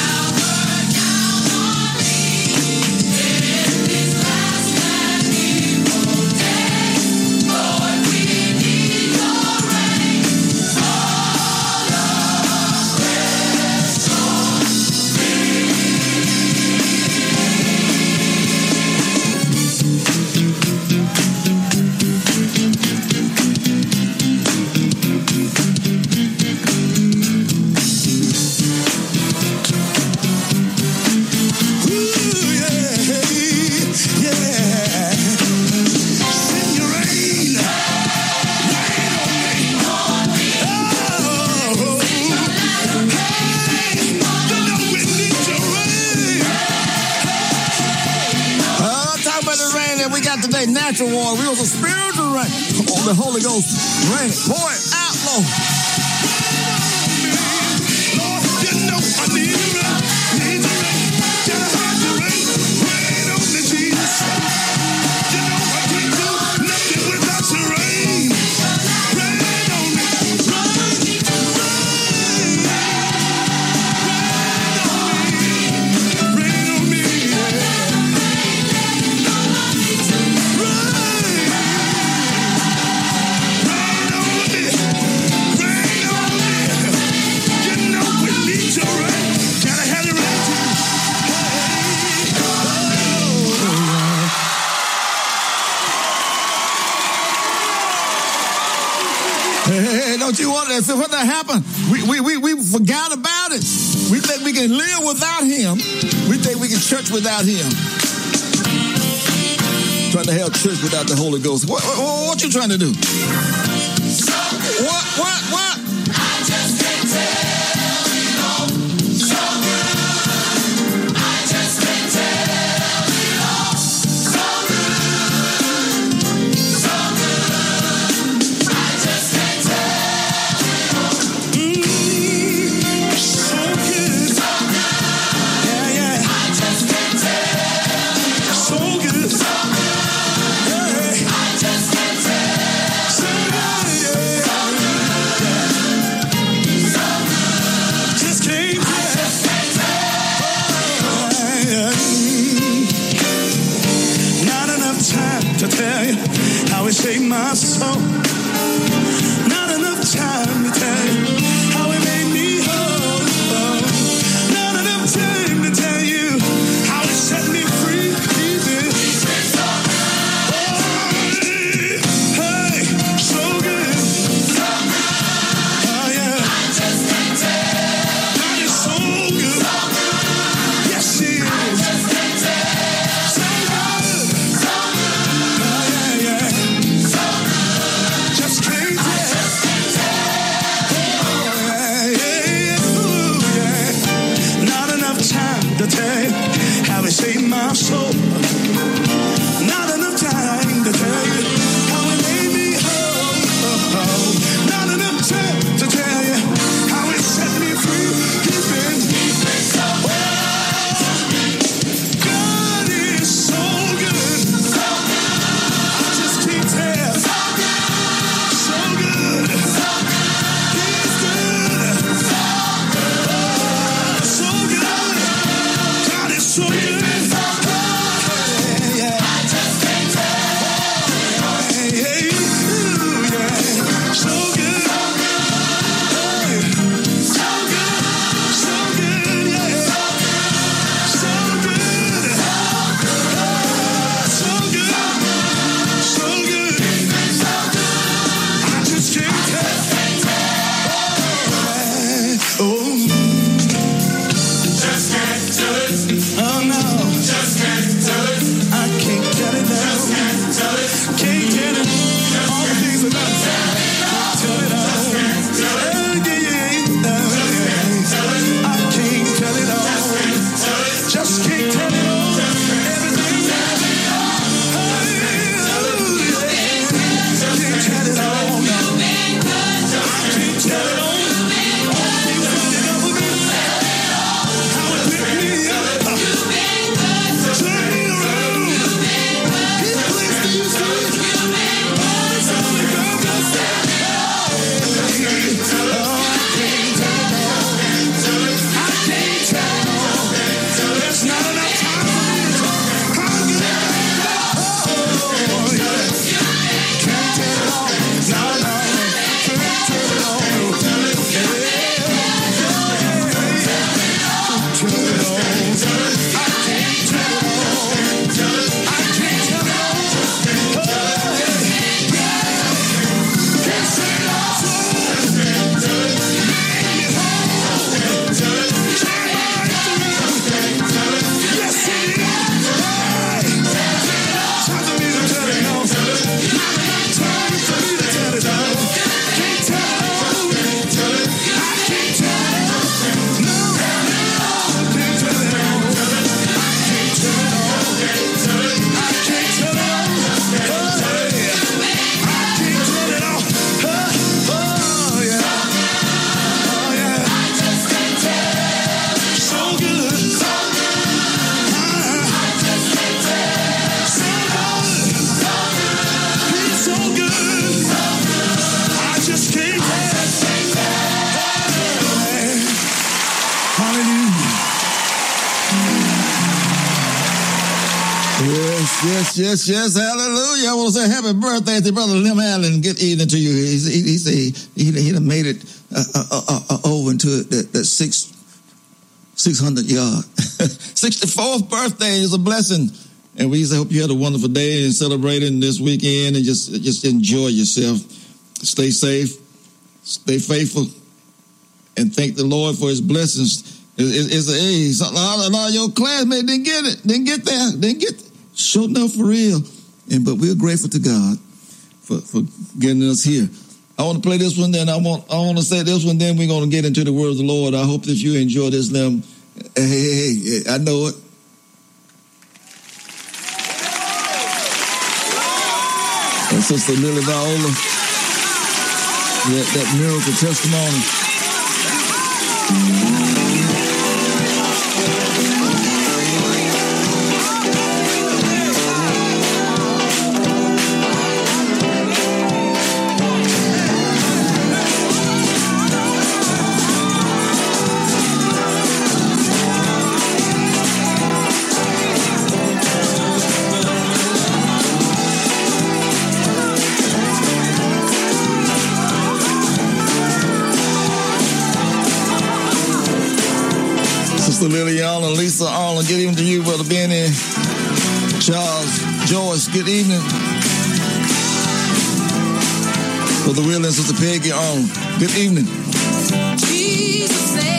Speaker 1: We, we, we, we forgot about it. We think we can live without him. We think we can church without him. Trying to have church without the Holy Ghost. What, what, what you trying to do? What, what, how yes, hallelujah. I want to say happy birthday to Brother Lim Allen. Good evening to you. He, he, he say he, he done made it uh, uh, uh, uh over into that, six, 600 yard. 64th birthday is a blessing. And we hope you had a wonderful day and celebrating this weekend and just, just enjoy yourself. Stay safe, stay faithful, and thank the Lord for his blessings. It's, it's, a, a lot of your classmates didn't get it, didn't get there, didn't get Show enough for real. And but we're grateful to God for, for getting us here. I want to play this one, then I want I want to say this one, then we're to get into the word of the Lord. I hope that you enjoy this. Them, hey, hey, hey, I know it. And Sister Lily Viola, that, that miracle testimony. Good evening. Brother Will and Sister Peggy Arlen, good evening.
Speaker 4: God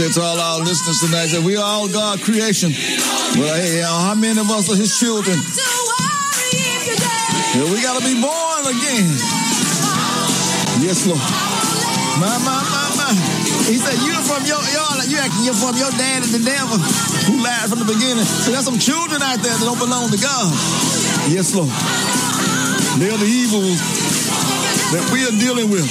Speaker 4: say to all our listeners tonight that we are all God creation. But hey, uh, how many of us are His children? Yeah, we got to be born again. Yes, Lord. My, my, my, my. He said, you from your, y'all, you acting you're from your dad and the devil who lied from the beginning. So there's some children out there that don't belong to God. Yes, Lord. They're the evils that we are dealing with.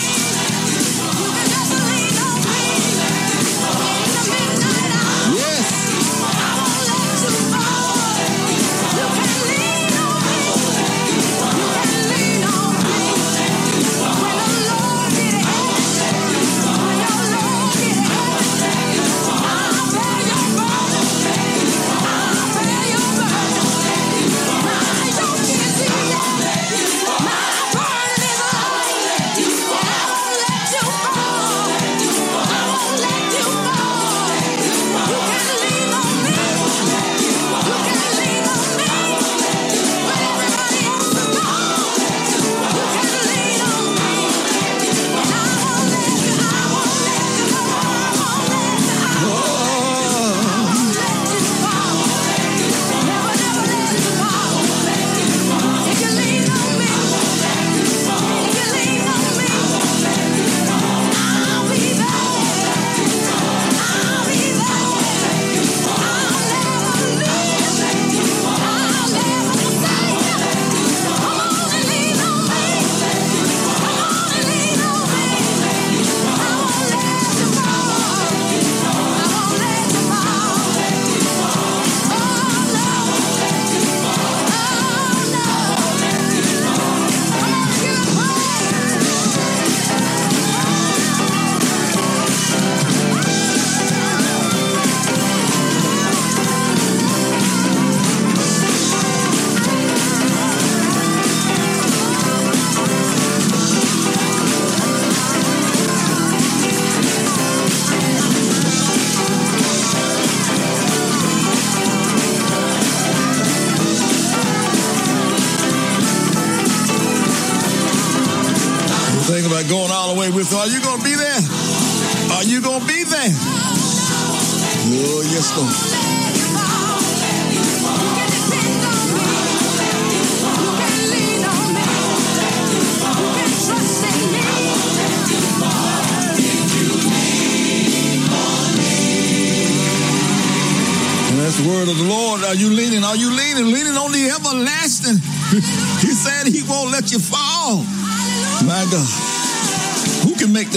Speaker 4: With. Are you going to be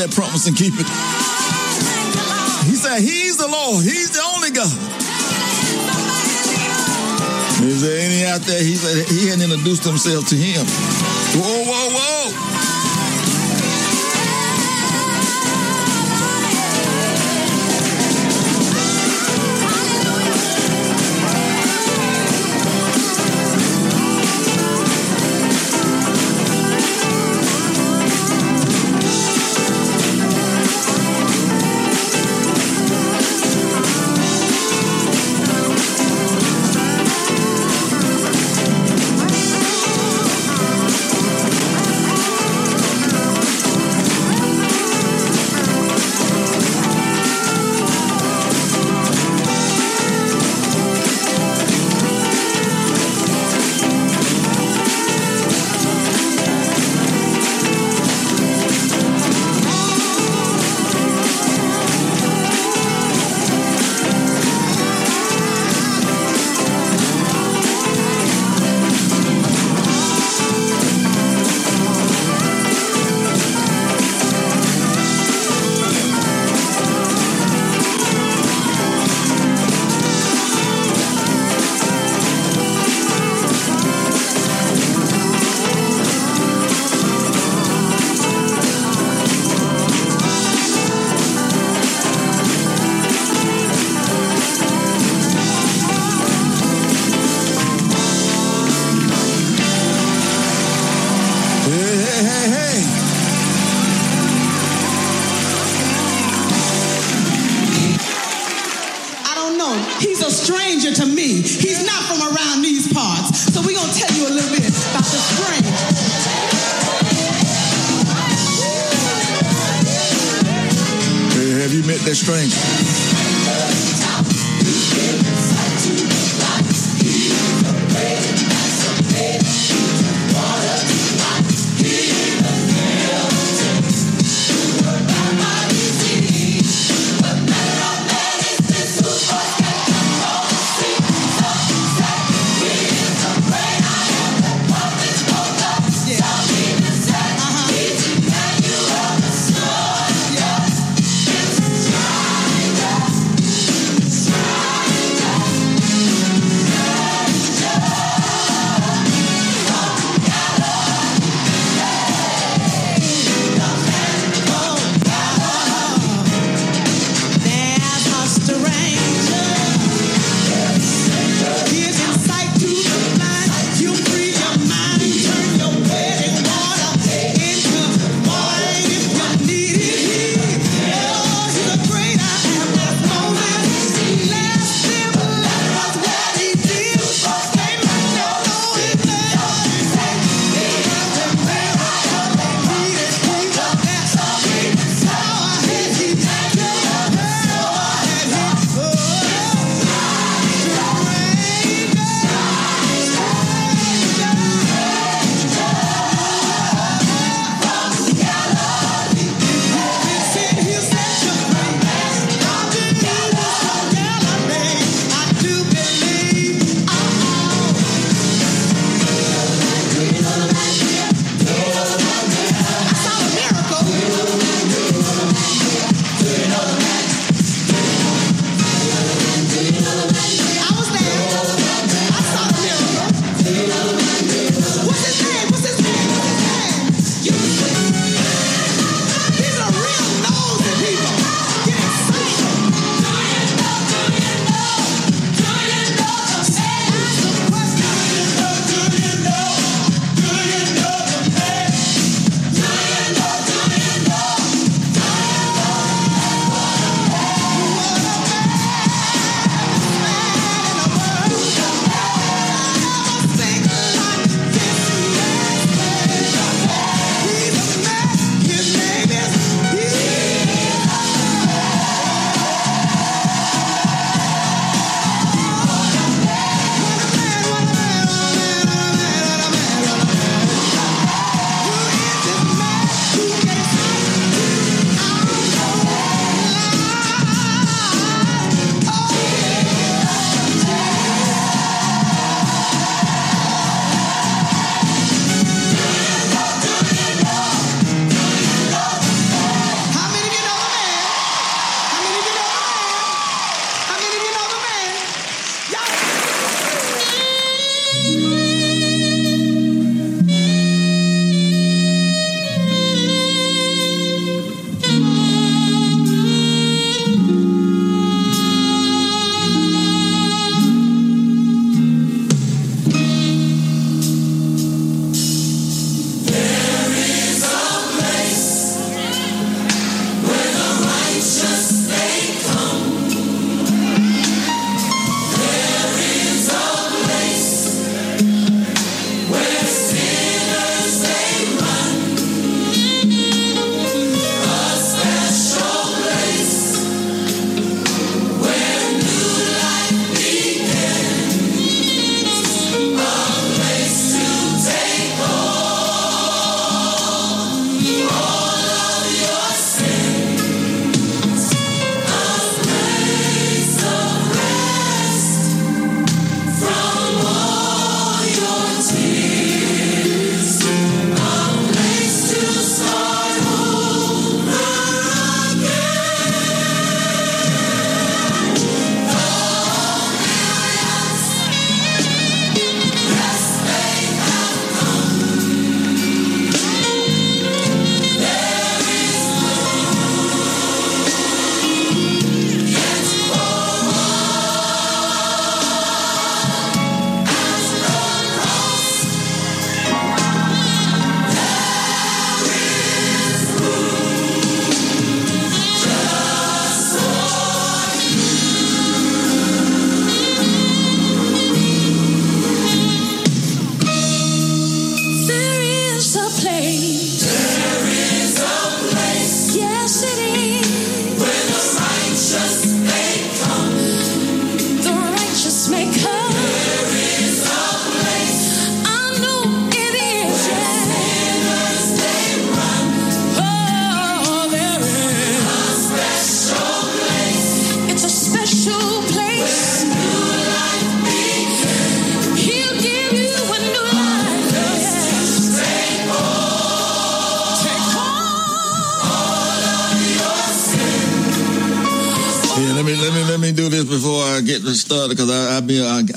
Speaker 4: that promise and keep it? He said he's the Lord. He's the only God. Is there any out there? He said he hadn't introduced himself to him. Whoa, whoa, whoa.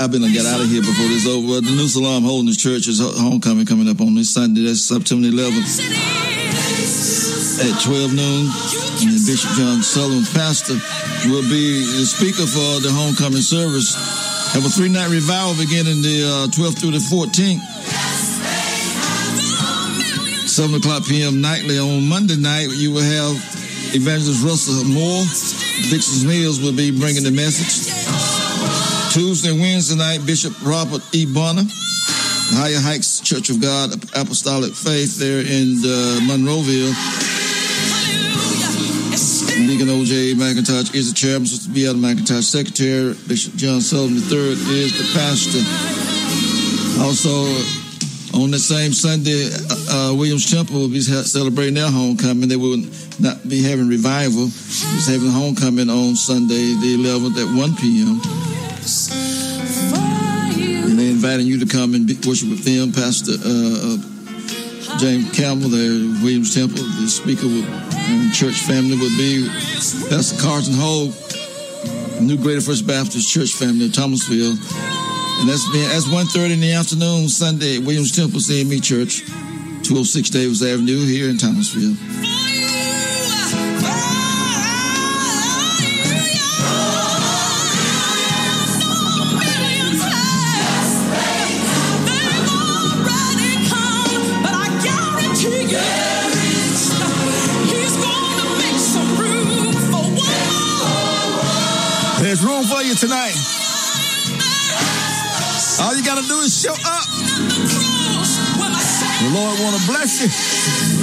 Speaker 1: I've been get out of here before this over. The New Salem Holiness Church is homecoming coming up on this Sunday. That's September 11th at 12 noon. And Bishop John Sullivan, pastor, will be the speaker for the homecoming service. Have a three night revival beginning the uh, 12th through the 14th. 7 o'clock p.m. nightly on Monday night, you will have Evangelist Russell Moore. Dixon's Mills will be bringing the message. Tuesday Wednesday night, Bishop Robert E. Bonner, Higher Heights Church of God Apostolic Faith there in uh, Monroeville. Deacon O.J. McIntosh is the chairman, Sister Beata McIntosh, secretary. Bishop John Sullivan III is the pastor. Also, on the same Sunday, uh, Williams Temple will be celebrating their homecoming. They will not be having revival. It's having homecoming on Sunday, the 11th at 1 p.m. Inviting you to come and worship with them. Pastor uh, James Campbell there Williams Temple. The speaker will, and church family will be Pastor Carson Hogue, New Greater First Baptist Church family in Thomasville. And that's been that's 1.30 in the afternoon Sunday Williams Temple CME Church, 206 Davis Avenue here in Thomasville.
Speaker 4: Tonight. All you got to do is show up. The Lord want to bless you.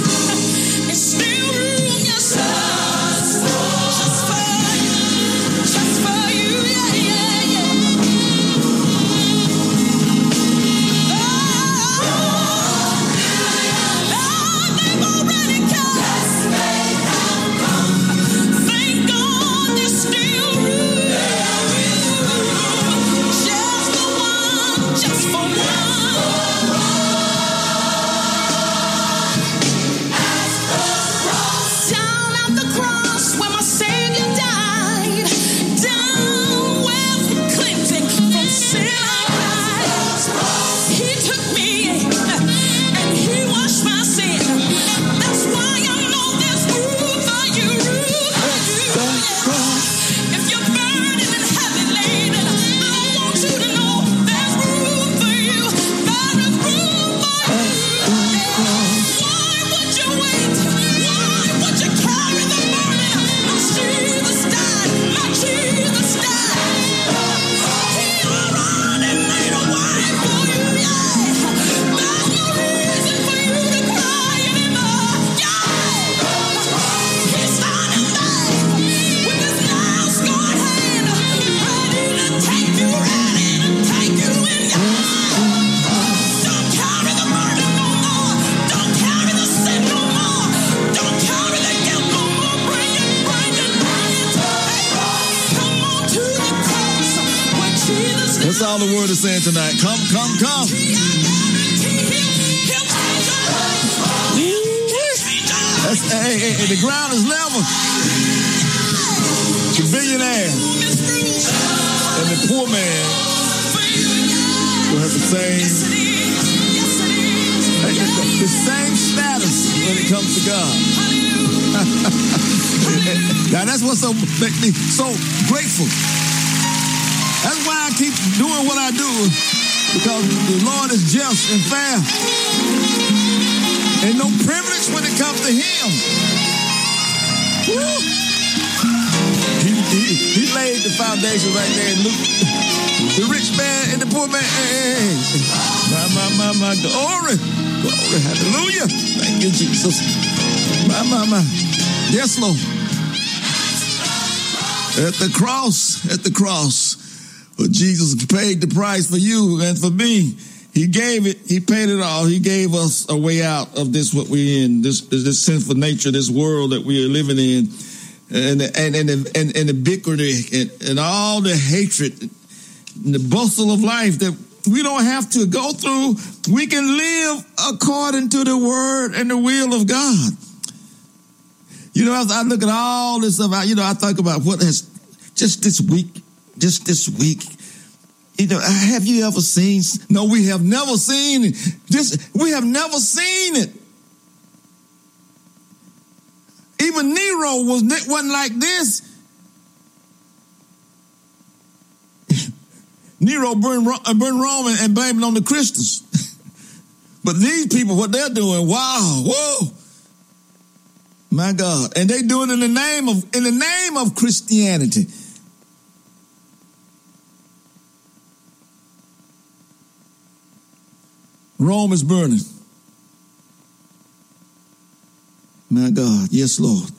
Speaker 5: My.
Speaker 4: Glory. Glory. Hallelujah. Thank you, Jesus. My, my, my. Yes, Lord. At the cross, at the cross, but Jesus paid the price for you and for me. He gave it. He paid it all. He gave us a way out of this what we're in, this this sinful nature, this world that we are living in, and and and and, and the bickering and, and all the hatred, and the bustle of life that we don't have to go through. We can live according to the word and the will of God. You know, as I look at all this stuff, I, you know, I think about what has just this week
Speaker 1: just this week. You know, have you ever seen? No, we have never seen it. This we have never seen it. Even Nero was wasn't like this. Nero burned, uh, burned Rome and, and blamed it on the Christians. but these people, what they're doing, wow, whoa. My God. And they do it in the name of in the name of Christianity. Rome is burning. My God, yes, Lord.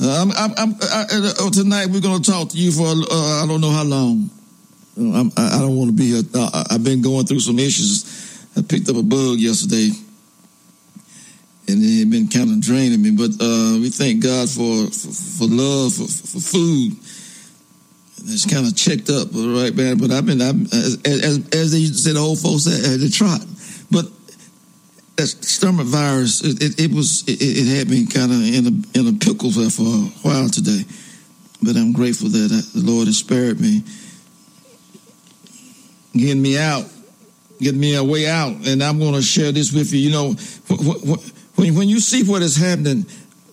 Speaker 1: Uh, I'm, I'm, I'm, I, uh, tonight we're going to talk to you for uh, I don't know how long. Uh, I'm, I don't want to be. Uh, I've been going through some issues. I picked up a bug yesterday, and it had been kind of draining me. But uh, we thank God for for, for love for, for food. It's kind of checked up, right, man. But I've been, I'm, as, as, as they said, the old folks at the trot. But that stomach virus, it, it, it was, it, it, had me kind of in a in a pickle for a while today. But I'm grateful that the Lord has spared me, getting me out, getting me a way out. And I'm going to share this with you. You know, when when you see what is happening,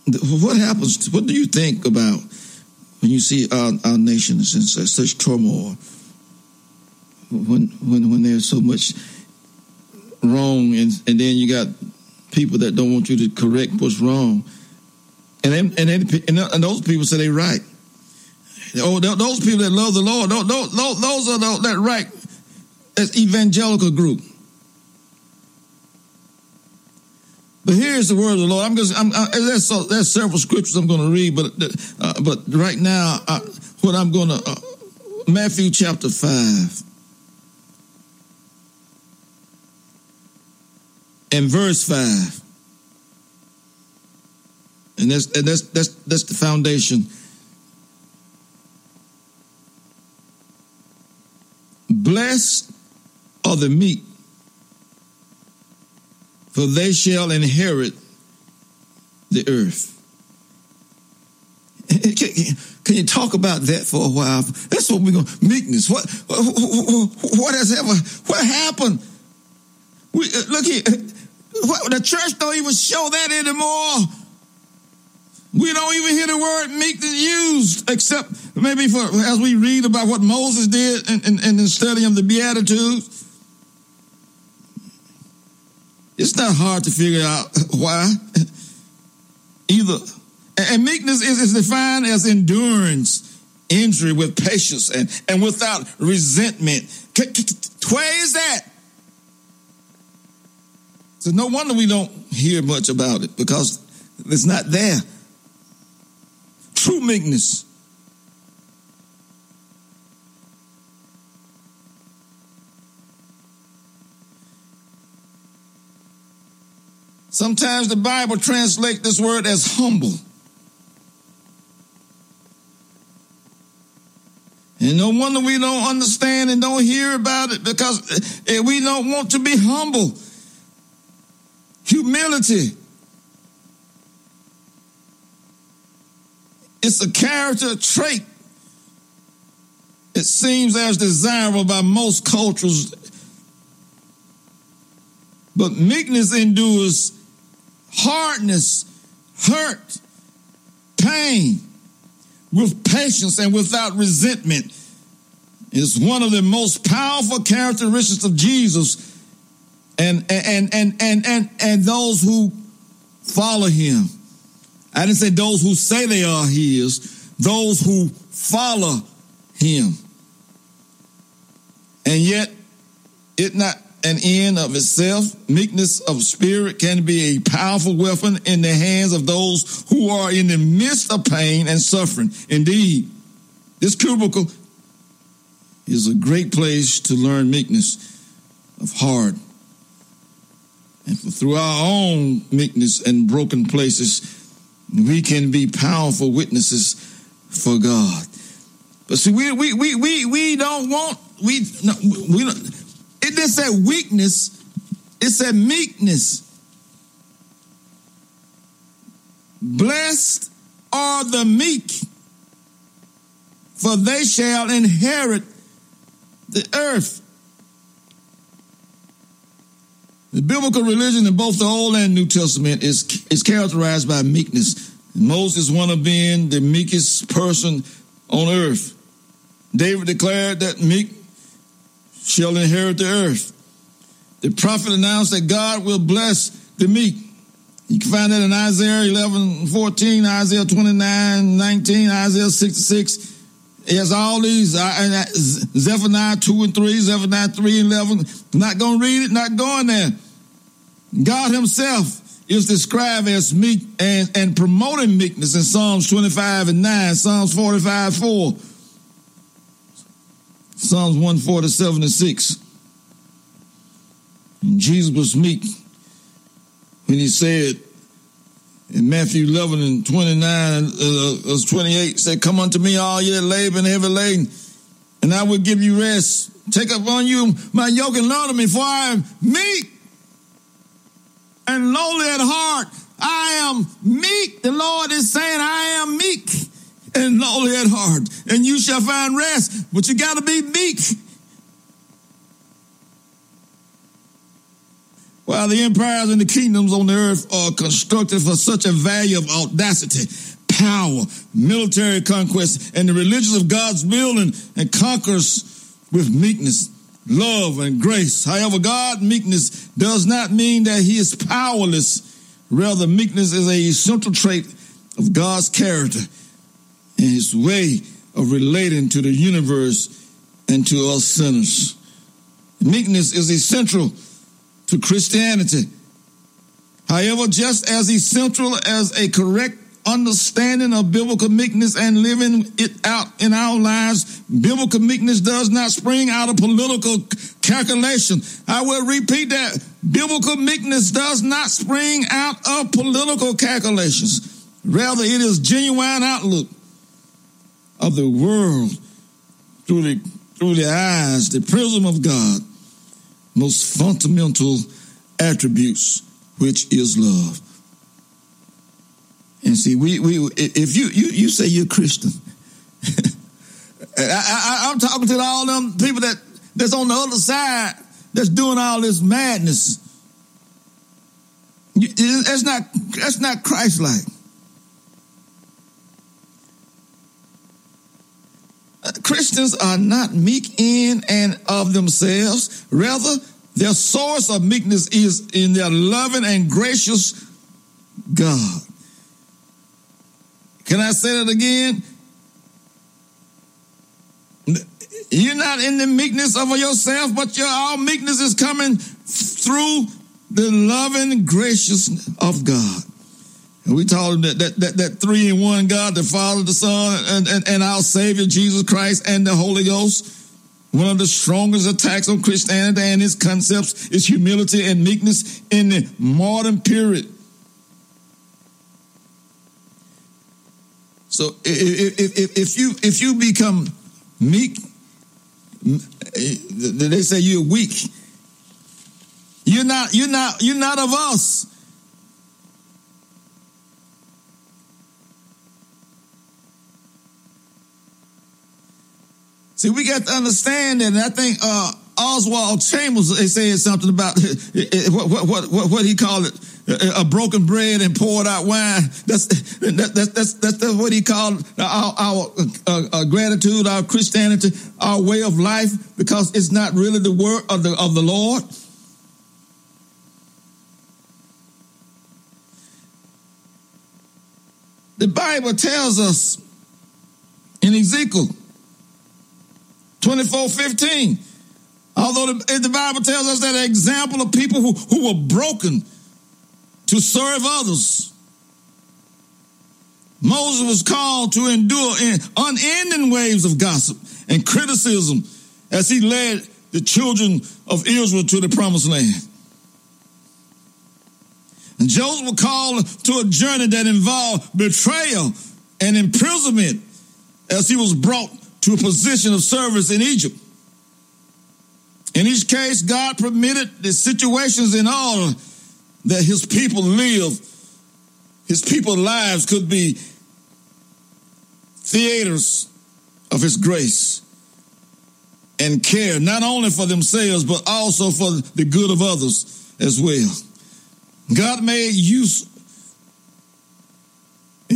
Speaker 1: what happens? What do you think about? when you see our, our nation is in such, such turmoil, when when when there's so much wrong, and and then you got people that don't want you to correct what's wrong, and then, and then, and those people say they're right. Oh, those people that love the Lord, those, those, those are the, that right. That's evangelical group. But here's the word of the Lord. I'm just, I'm, there's several scriptures I'm going to read, but uh, but right now, uh, what I'm going to uh, Matthew chapter five and verse five, and that's and that's that's that's the foundation. Blessed are the meek for they shall inherit the earth. Can you talk about that for a while? That's what we're going to meekness. What, what has ever, what happened? We, uh, look here, what, the church don't even show that anymore. We don't even hear the word meekness used, except maybe for as we read about what Moses did in, in, the study of the Beatitudes. It's not hard to figure out why. Either. And meekness is, defined as endurance, injury with patience and, and without resentment. Where is that? So no wonder we don't hear much about it because it's not there. True meekness Sometimes the Bible translates this word as humble. And no wonder we don't understand and don't hear about it because eh, we don't want to be humble. Humility. It's a character trait. It seems as desirable by most cultures. But meekness endures hardness, hurt, pain, with patience and without resentment is one of the most powerful characteristics of Jesus and and and and and and those who follow him. I didn't say those who say they are his, those who follow him. And yet it not an end of itself. Meekness of spirit can be a powerful weapon in the hands of those who are in the midst of pain and suffering. Indeed, this cubicle is a great place to learn meekness of heart. And through our own meekness and broken places, we can be powerful witnesses for God. But see, we we we we, we don't want we no, we don't it didn't say weakness, it said meekness. Blessed are the meek, for they shall inherit the earth. The biblical religion in both the Old and New Testament is, is characterized by meekness. Moses one of being the meekest person on earth. David declared that meek shall inherit the earth. The prophet announced that God will bless the meek. You can find that in Isaiah 11, 14, Isaiah 29, 19, Isaiah 66. He has all these, uh, uh, Zephaniah 2 and 3, Zephaniah 3 and 11. Not going to read it, not going there. God himself is described as meek and, and promoting meekness in Psalms 25 and 9, Psalms 45, 4, Psalms 147 and 6. And Jesus was meek when he said in Matthew 11 and 29, uh, 28, said, Come unto me, all ye that labor and heavy laden, and I will give you rest. Take up on you my yoke and learn of me, for I am meek and lowly at heart. I am meek. The Lord is saying, I am meek and lowly at heart, and you shall find rest. But you got to be meek. While the empires and the kingdoms on the earth are constructed for such a value of audacity, power, military conquest, and the religions of God's building and conquers with meekness, love, and grace. However, God meekness does not mean that he is powerless. Rather, meekness is a central trait of God's character and his way of relating to the universe and to us sinners. Meekness is essential to Christianity. However, just as essential as a correct understanding of biblical meekness and living it out in our lives, biblical meekness does not spring out of political calculation. I will repeat that. Biblical meekness does not spring out of political calculations. Rather, it is genuine outlook of the world through the, through the eyes, the prism of God most fundamental attributes, which is love. And see, we, we if you you you say you're Christian, I, I'm talking to all them people that that's on the other side that's doing all this madness. That's not that's not Christ-like. Christians are not meek in and of themselves. Rather, their source of meekness is in their loving and gracious God. Can I say that again? You're not in the meekness of yourself, but your all meekness is coming through the loving graciousness of God. And we told him that, that, that, that three in one God, the Father, the Son, and, and, and our Savior, Jesus Christ, and the Holy Ghost. One of the strongest attacks on Christianity and its concepts is humility and meekness in the modern period. So if, if, if you if you become meek, they say you're weak. You're not you're not you're not of us. See, we got to understand that. And I think uh, Oswald Chambers they said something about what, what, what, what he called it a broken bread and poured out wine. That's that, that's, that's that's what he called our, our uh, uh, gratitude, our Christianity, our way of life, because it's not really the word of the of the Lord. The Bible tells us in Ezekiel 24 15. Although the, the, Bible tells us that example of people who, who were broken to serve others. Moses was called to endure unending waves of gossip and criticism as he led the children of Israel to the promised land. And Joseph was called to a journey that involved betrayal and imprisonment as he was brought to a position of service in Egypt. In each case, God permitted the situations in all that his people live. His people's lives could be theaters of his grace and care, not only for themselves, but also for the good of others as well. God made use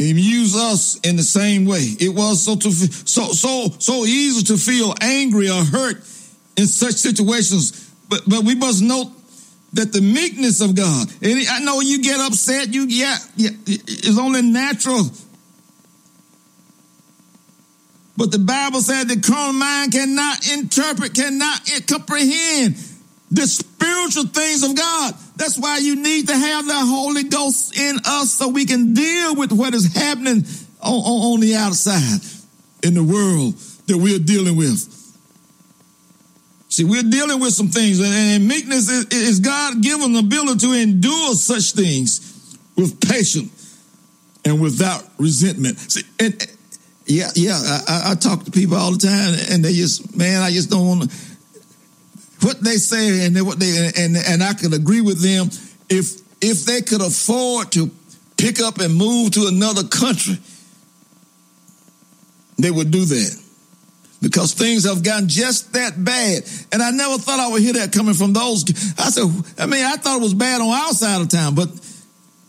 Speaker 1: he used us in the same way. It was so to so so so easy to feel angry or hurt in such situations, but but we must note that the meekness of God. And I know you get upset. You yeah, yeah it's only natural. But the Bible said the carnal mind cannot interpret, cannot comprehend the spiritual things of God. That's why you need to have the Holy Ghost in us so we can deal with what is happening on, on, on the outside in the world that we're dealing with. See, we're dealing with some things, and, and meekness is, is God given ability to endure such things with patience and without resentment. See, and, yeah, yeah, I, I, talk to people all the time, and they just, man, I just don't want to what they say and what they and and I could agree with them if if they could afford to pick up and move to another country, they would do that. Because things have gotten just that bad. And I never thought I would hear that coming from those. I said, I mean, I thought it was bad on our side of town, but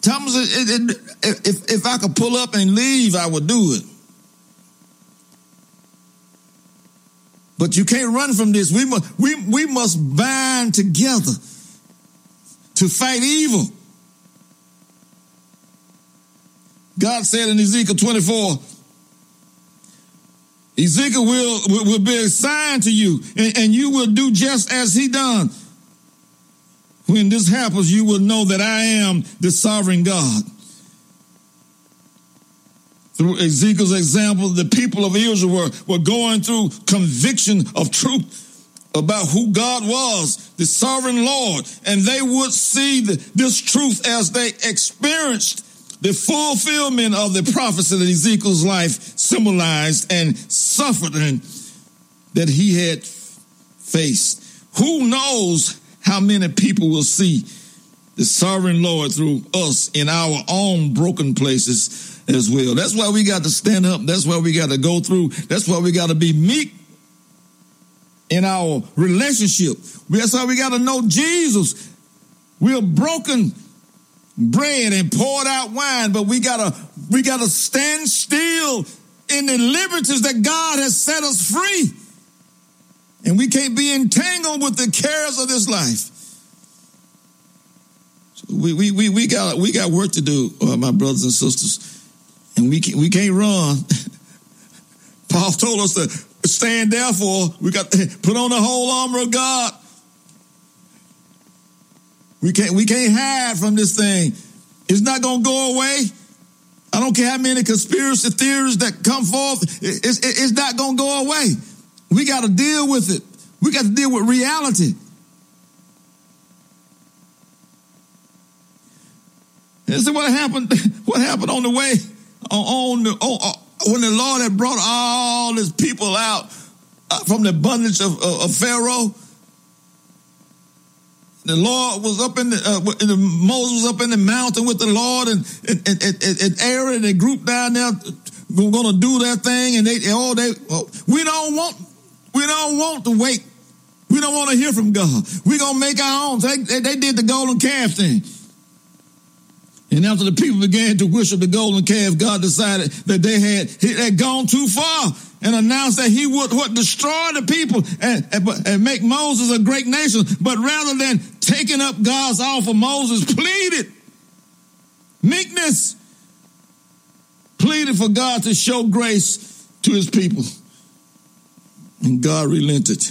Speaker 1: Thomas, it, it, if, if I could pull up and leave, I would do it. But you can't run from this. We must, we, we must bind together to fight evil. God said in Ezekiel 24, Ezekiel will, will, will be a sign to you, and, and you will do just as he done. When this happens, you will know that I am the sovereign God through Ezekiel's example, the people of Israel were, were going through conviction of truth about who God was, the sovereign Lord, and they would see the, this truth as they experienced the fulfillment of the prophecy that Ezekiel's life symbolized and suffered suffering that he had faced. Who knows how many people will see the sovereign Lord through us in our own broken places as well. That's why we got to stand up. That's why we got to go through. That's why we got to be meek in our relationship. That's why we got to know Jesus. We're broken bread and poured out wine, but we gotta we gotta stand still in the liberties that God has set us free. And we can't be entangled with the cares of this life. So we, we, we, we got we got work to do, uh, my brothers and sisters and we can't, we can't run. Paul told us to stand therefore. We got to put on the whole armor of God. We can't we can't hide from this thing. It's not going to go away. I don't care how many conspiracy theories that come forth. It's, it's not going to go away. We got to deal with it. We got to deal with reality. This is what happened. What happened on the way? On, the, on uh, when the Lord had brought all his people out uh, from the bondage of, of, of, Pharaoh. The Lord was up in the, uh, the, Moses was up in the mountain with the Lord and and, and, and, Aaron and the group down there were going to do their thing and they oh they oh, we don't want we don't want to wait. We don't want to hear from God. Going to make our own. They, they, they did the golden calf thing and after the people began to worship the golden calf, God decided that they had, had gone too far and announced that he would what destroy the people and, and, and make Moses a great nation. But rather than taking up God's offer, Moses pleaded meekness, pleaded for God to show grace to his people. And God relented.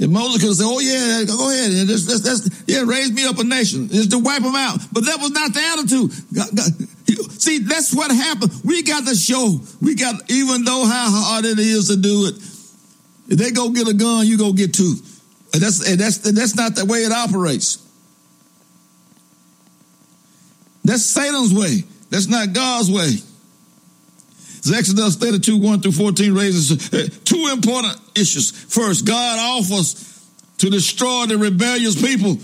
Speaker 1: If Moses could have said, "Oh yeah, go ahead, that's, that's, that's, yeah, raise me up a nation," just to wipe them out. But that was not the attitude. God, God, see, that's what happened. We got to show. We got, even though how hard it is to do it, if they go get a gun, you go get two. And that's and that's that's not the way it operates. That's Satan's way. That's not God's way. Exodus 32, 1 through 14 raises uh, two important issues. First, God offers to destroy the rebellious people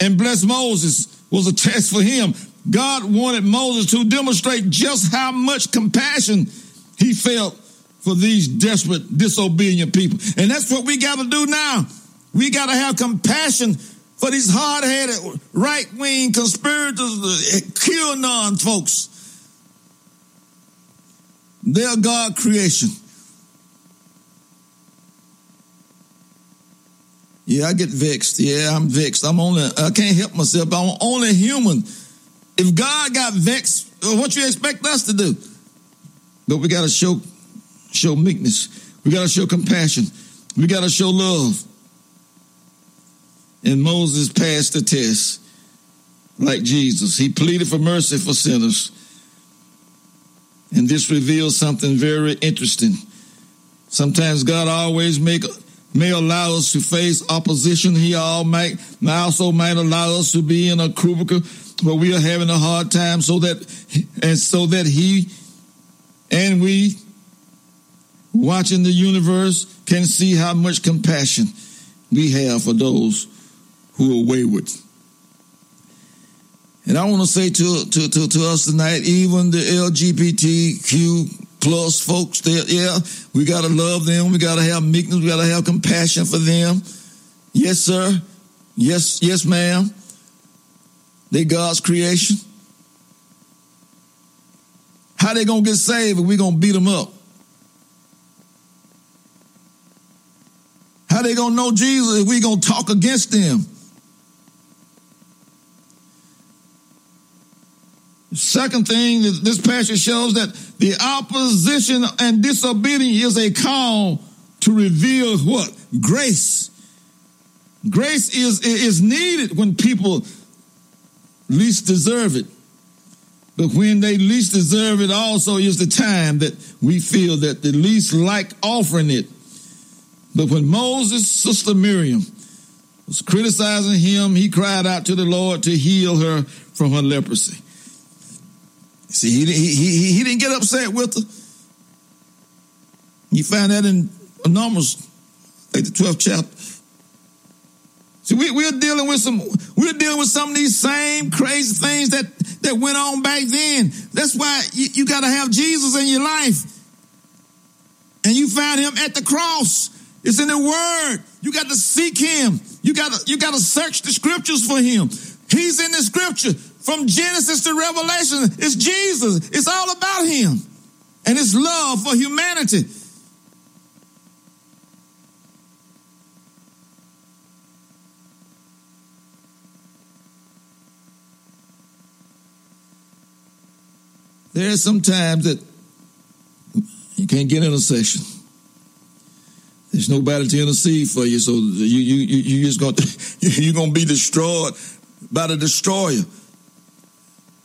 Speaker 1: and bless Moses was a test for him. God wanted Moses to demonstrate just how much compassion he felt for these desperate, disobedient people. And that's what we got to do now. We got to have compassion for these hard-headed, right-wing conspirators, uh, QAnon folks. They're God creation. Yeah, I get vexed. Yeah, I'm vexed. I'm only, I can't help myself. I'm only human. If God got vexed, uh, what you expect us to do? But we got to show, show meekness. We got to show compassion. We got to show love. And Moses passed the test like Jesus. He pleaded for mercy for sinners. And this reveals something very interesting. Sometimes God always make may allow us to face opposition. He all might also might allow us to be in a cubicle where we are having a hard time so that and so that he and we watching the universe can see how much compassion we have for those who are wayward. And I want to say to, to, to, to us tonight, even the LGBTQ plus folks, that yeah, we got to love them. We got to have meekness. We got to have compassion for them. Yes, sir. Yes, yes, ma'am. They God's creation. How they gonna get saved if we gonna beat them up? How they gonna know Jesus if we gonna talk against them? Second thing, this passage shows that the opposition and disobedience is a call to reveal what? Grace. Grace is, is needed when people least deserve it. But when they least deserve it also is the time that we feel that the least like offering it. But when Moses' sister Miriam was criticizing him, he cried out to the Lord to heal her from her leprosy. See, he, he, he, didn't get upset with her. You find that in Numbers, like the 12th chapter. See, we, we're dealing with some, we're dealing with some of these same crazy things that, that went on back then. That's why you, you got to have Jesus in your life. And you found him at the cross. It's in the word. You got to seek him. You got to, you got to search the scriptures for him. He's in the scripture. From Genesis to Revelation, it's Jesus. It's all about him and his love for humanity. There are some times that you can't get in a session. There's nobody to intercede for you, so you you you you just gonna you're gonna be destroyed by the destroyer.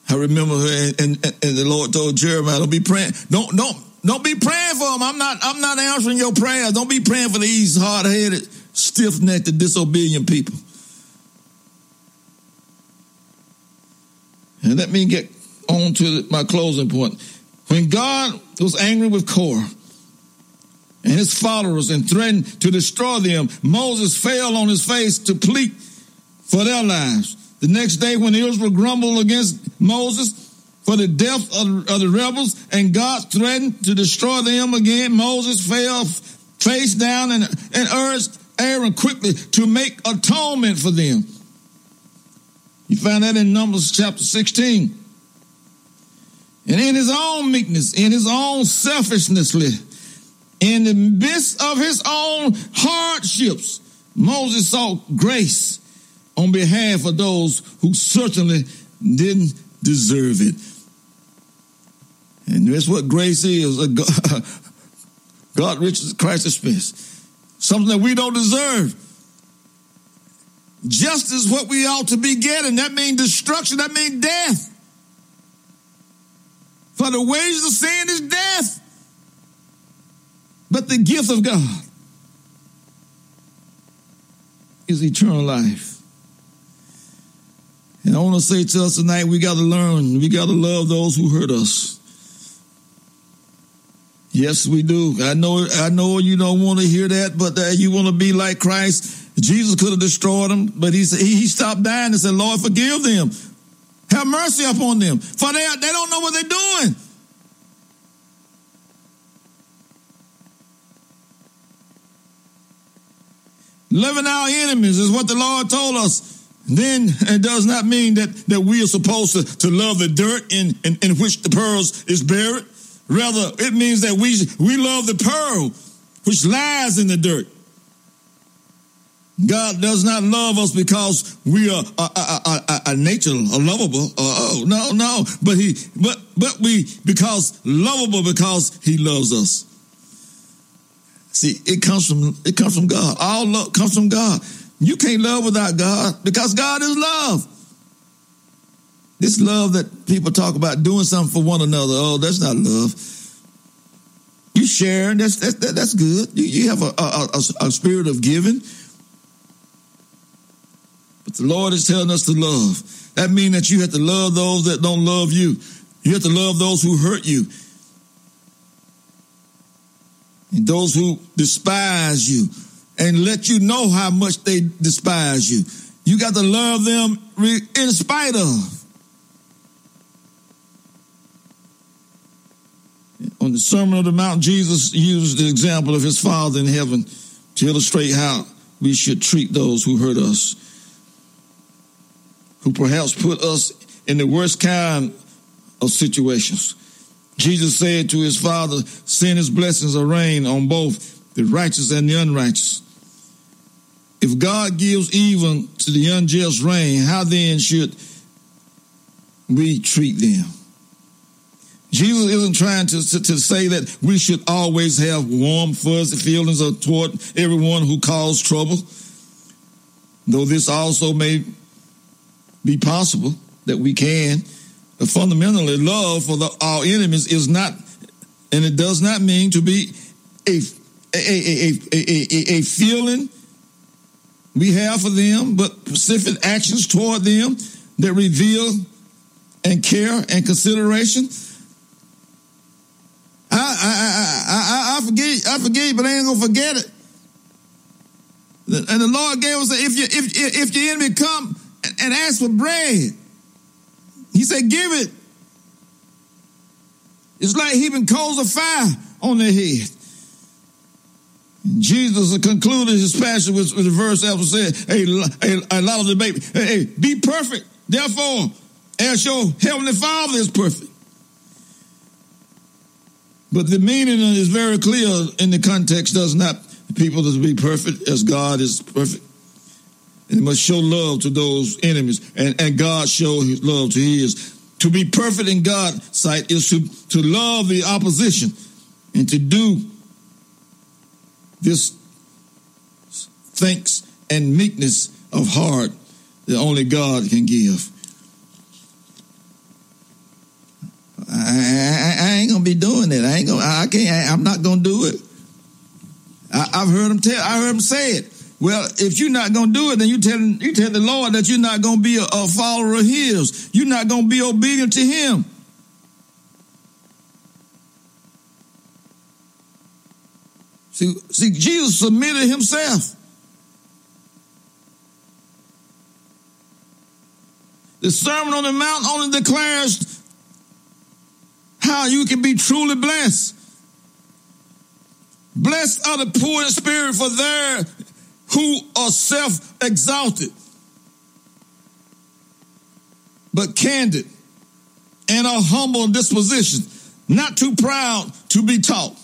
Speaker 1: I remember her, and, and, and the Lord told Jeremiah, "Don't be praying. Don't don't don't be praying for them. I'm not I'm not answering your prayers. Don't be praying for these hard headed, stiff necked, disobedient people." And let me get on to my closing point. When God was angry with Korah and his followers and threatened to destroy them, Moses fell on his face to plead for their lives. The next day, when Israel grumbled against Moses for the death of, of the rebels and God threatened to destroy them again, Moses fell face down and, and urged Aaron quickly to make atonement for them. You find that in Numbers chapter 16. And in his own meekness, in his own selfishness, in the midst of his own hardships, Moses sought grace on behalf of those who certainly didn't deserve it. And that's what grace is. God, God riches Christ expense. Something that we don't deserve. Justice what we ought to be getting. That means destruction. That means death. For the wages of sin is death. But the gift of God is eternal life. And I want to say to us tonight, we got to learn. We got to love those who hurt us. Yes, we do. I know. I know you don't want to hear that, but that you want to be like Christ. Jesus could have destroyed them, but he said, he stopped dying and said, "Lord, forgive them. Have mercy upon them, for they they don't know what they're doing." Loving our enemies is what the Lord told us. Then it does not mean that, that we are supposed to, to love the dirt in, in, in which the pearls is buried. Rather, it means that we, we love the pearl which lies in the dirt. God does not love us because we are a, a, a, a nature a lovable. Uh, oh no, no, but he, but but we because lovable because he loves us. See, it comes from it comes from God. All love comes from God. You can't love without God because God is love. This love that people talk about doing something for one another. Oh, that's not love. You sharing, that's that's that's good. You, you have a, a, a, a spirit of giving. But the Lord is telling us to love. That means that you have to love those that don't love you. You have to love those who hurt you. And those who despise you and let you know how much they despise you. You got to love them in spite of. On the Sermon on the Mount, Jesus used the example of his Father in heaven to illustrate how we should treat those who hurt us who perhaps put us in the worst kind of situations. Jesus said to his father, send his blessings of rain on both the righteous and the unrighteous. If God gives even to the unjust rain, how then should we treat them? Jesus isn't trying to, to, to, say that we should always have warm, fuzzy feelings toward everyone who caused trouble, though this also may be possible that we can. But fundamentally, love for the, our enemies is not, and it does not mean to be a a, a, a, a, feeling we have for them, but specific actions toward them that reveal and care and consideration. I I I I, I forget I forget, but I ain't gonna forget it. And the Lord gave us if you if if your enemy come and ask for bread. He said, give it. It's like heaping coals of fire on their head. Jesus concluded his passion with, with the verse that was said, hey, a, a lot of the baby, hey, hey, be perfect. Therefore, as your heavenly Father is perfect. But the meaning is very clear in the context does not people to be perfect as God is perfect and must show love to those enemies. And, and God show his love to his. To be perfect in God's sight is to, to love the opposition and to do this thanks and meekness of heart that only God can give. I, I, I, ain't gonna be doing it. I ain't gonna. I can't. I, am not gonna do it. I, have heard him tell. I heard him say it. Well, if you're not to do it, then you tell you tell the Lord that you're not to be a, a follower of His. You're not to be obedient to Him. See, see, Jesus submitted Himself. The Sermon on the Mount only declares how you can be truly blessed. Blessed are the poor in spirit, for there who are self exalted, but candid and a humble disposition, not too proud to be taught,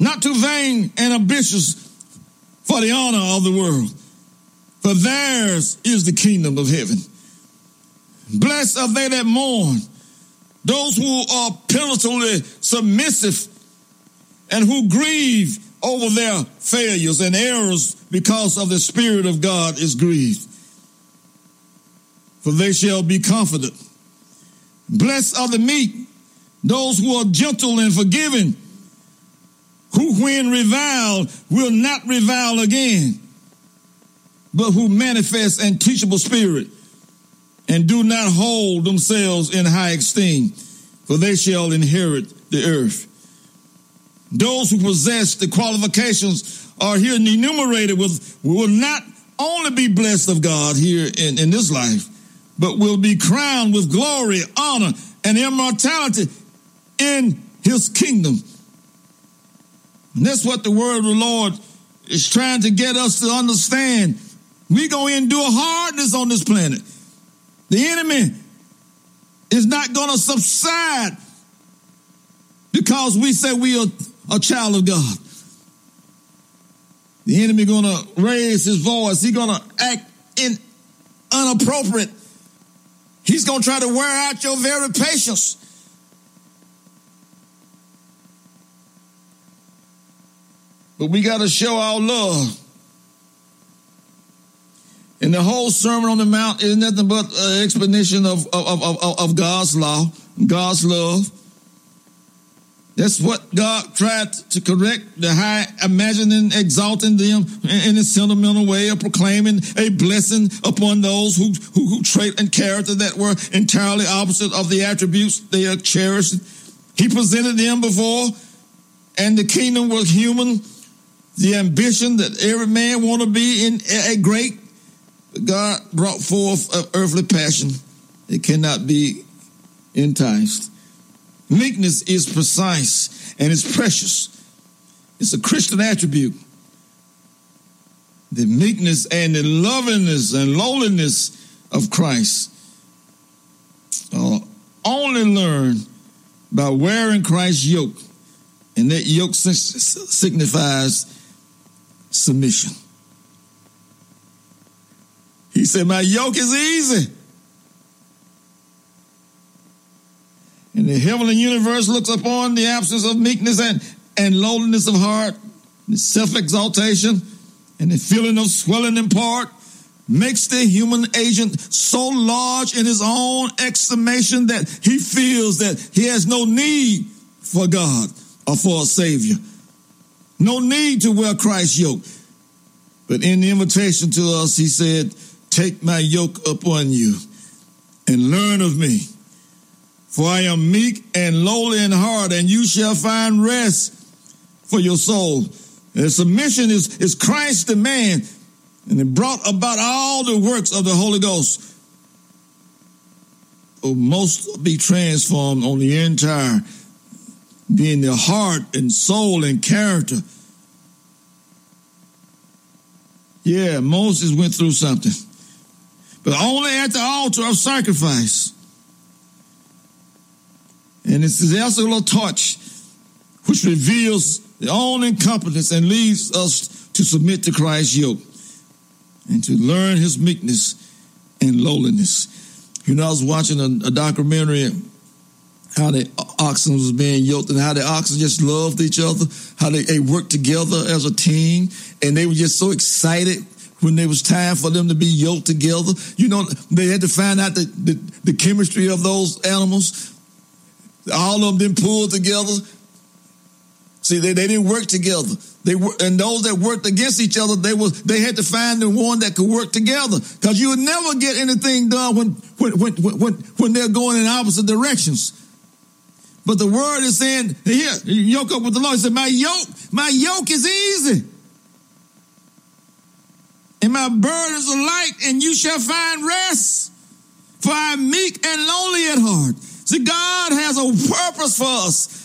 Speaker 1: not too vain and ambitious for the honor of the world. For theirs is the kingdom of heaven. Blessed are they that mourn, those who are penitently submissive and who grieve over their failures and errors because of the Spirit of God is grieved. For they shall be confident. Blessed are the meek, those who are gentle and forgiving, who when reviled will not revile again, but who manifest an teachable spirit and do not hold themselves in high esteem, for they shall inherit the earth. Those who possess the qualifications are here enumerated with will not only be blessed of God here in, in this life, but will be crowned with glory, honor, and immortality in his kingdom. And that's what the word of the Lord is trying to get us to understand We're going to endure hardness on this planet. The enemy is not going to subside because we say we are a child of God. The enemy going to raise his voice. He's going to act in unappropriate. He's going to try to wear out your very patience. But we got to show our love. And the whole Sermon on the Mount is nothing but an explanation of, of, of, of, God's law, God's love. That's what God tried to correct the high, imagining, exalting them in a sentimental way of proclaiming a blessing upon those who, who, who trait and character that were entirely opposite of the attributes they are cherished. He presented them before, and the kingdom was human the ambition that every man want to be in a great. God brought forth an earthly passion. It cannot be enticed. Meekness is precise and it's precious. It's a Christian attribute. The meekness and the lovingness and lowliness of Christ are only learned by wearing Christ's yoke. And that yoke signifies submission. He said, My yoke is easy. And the heavenly universe looks upon the absence of meekness and, and lowliness of heart, the self exaltation, and the feeling of swelling in part makes the human agent so large in his own estimation that he feels that he has no need for God or for a Savior. No need to wear Christ's yoke. But in the invitation to us, he said, Take my yoke upon you and learn of me. For I am meek and lowly in heart, and you shall find rest for your soul. And submission is, is Christ's demand, and it brought about all the works of the Holy Ghost. Oh, most be transformed on the entire being the heart and soul and character. Yeah, Moses went through something, but only at the altar of sacrifice. And it's the little touch which reveals the own incompetence and leads us to submit to Christ's yoke and to learn his meekness and lowliness. You know, I was watching a, a documentary how the uh, oxen was being yoked and how the oxen just loved each other, how they, they worked together as a team, and they were just so excited when there was time for them to be yoked together. You know, they had to find out the, the, the chemistry of those animals. All of them didn't pull together. See, they, they didn't work together. They were, and those that worked against each other, they was they had to find the one that could work together. Because you would never get anything done when when when when when they're going in opposite directions. But the word is saying, here, yoke up with the Lord. He said, my yoke, my yoke is easy. And my burdens are light, and you shall find rest. For I am meek and lonely at heart. See, God has a purpose for us.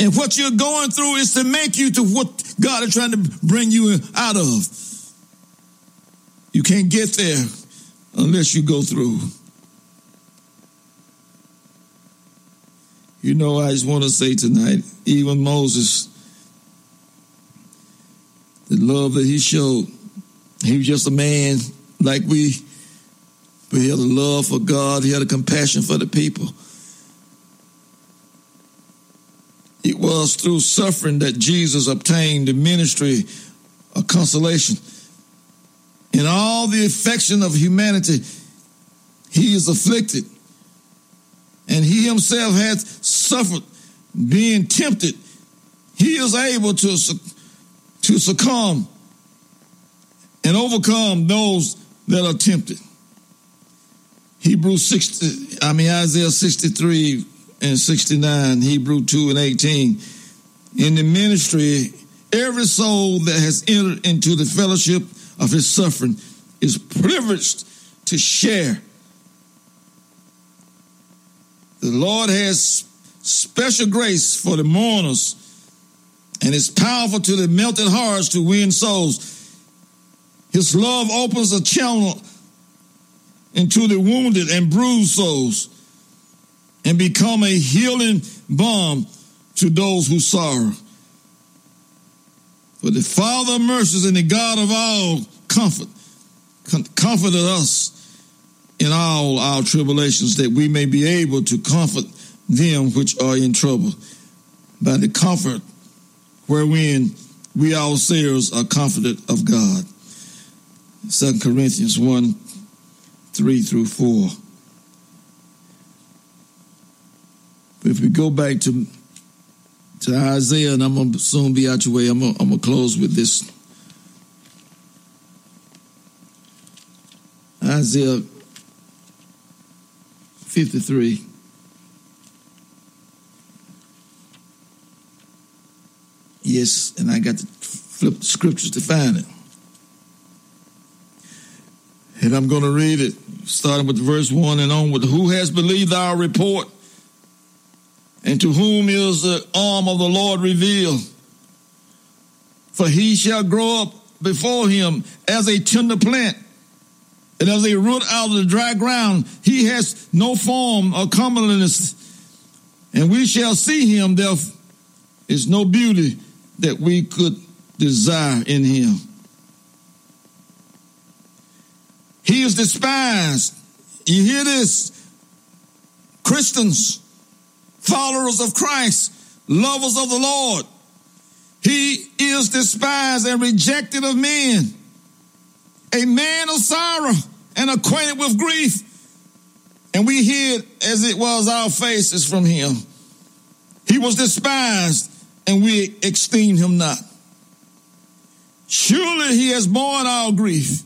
Speaker 1: And what you're going through is to make you to what God is trying to bring you out of. You can't get there unless you go through. You know, I just want to say tonight, even Moses, the love that he showed, he was just a man like we, but he had a love for God, he had a compassion for the people. It was through suffering that Jesus obtained the ministry of consolation. In all the affection of humanity, he is afflicted and he himself had suffered being tempted, he is able to, to succumb and overcome those that are tempted. Hebrews 60, I mean Isaiah 63 and 69, Hebrew 2 and 18. In the ministry, every soul that has entered into the fellowship of his suffering is privileged to share the Lord has special grace for the mourners and is powerful to the melted hearts to win souls. His love opens a channel into the wounded and bruised souls and become a healing balm to those who sorrow. For the Father of mercies and the God of all comfort comforted us in all our tribulations that we may be able to comfort them which are in trouble by the comfort wherein we ourselves are comforted of God. 2 Corinthians 1 3 through 4. But if we go back to to Isaiah, and I'm gonna soon be out your way. I'm I'm gonna close with this. Isaiah 53. Yes, and I got to flip the scriptures to find it. And I'm going to read it, starting with verse 1 and on with Who has believed our report? And to whom is the arm of the Lord revealed? For he shall grow up before him as a tender plant, and as a root out of the dry ground. He has no form or comeliness, and we shall see him. There is no beauty that we could desire in him. He is despised. You hear this? Christians, followers of Christ, lovers of the Lord. He is despised and rejected of men, a man of sorrow and acquainted with grief. And we hid as it was our faces from him. He was despised and we esteemed him not. Surely he has borne our grief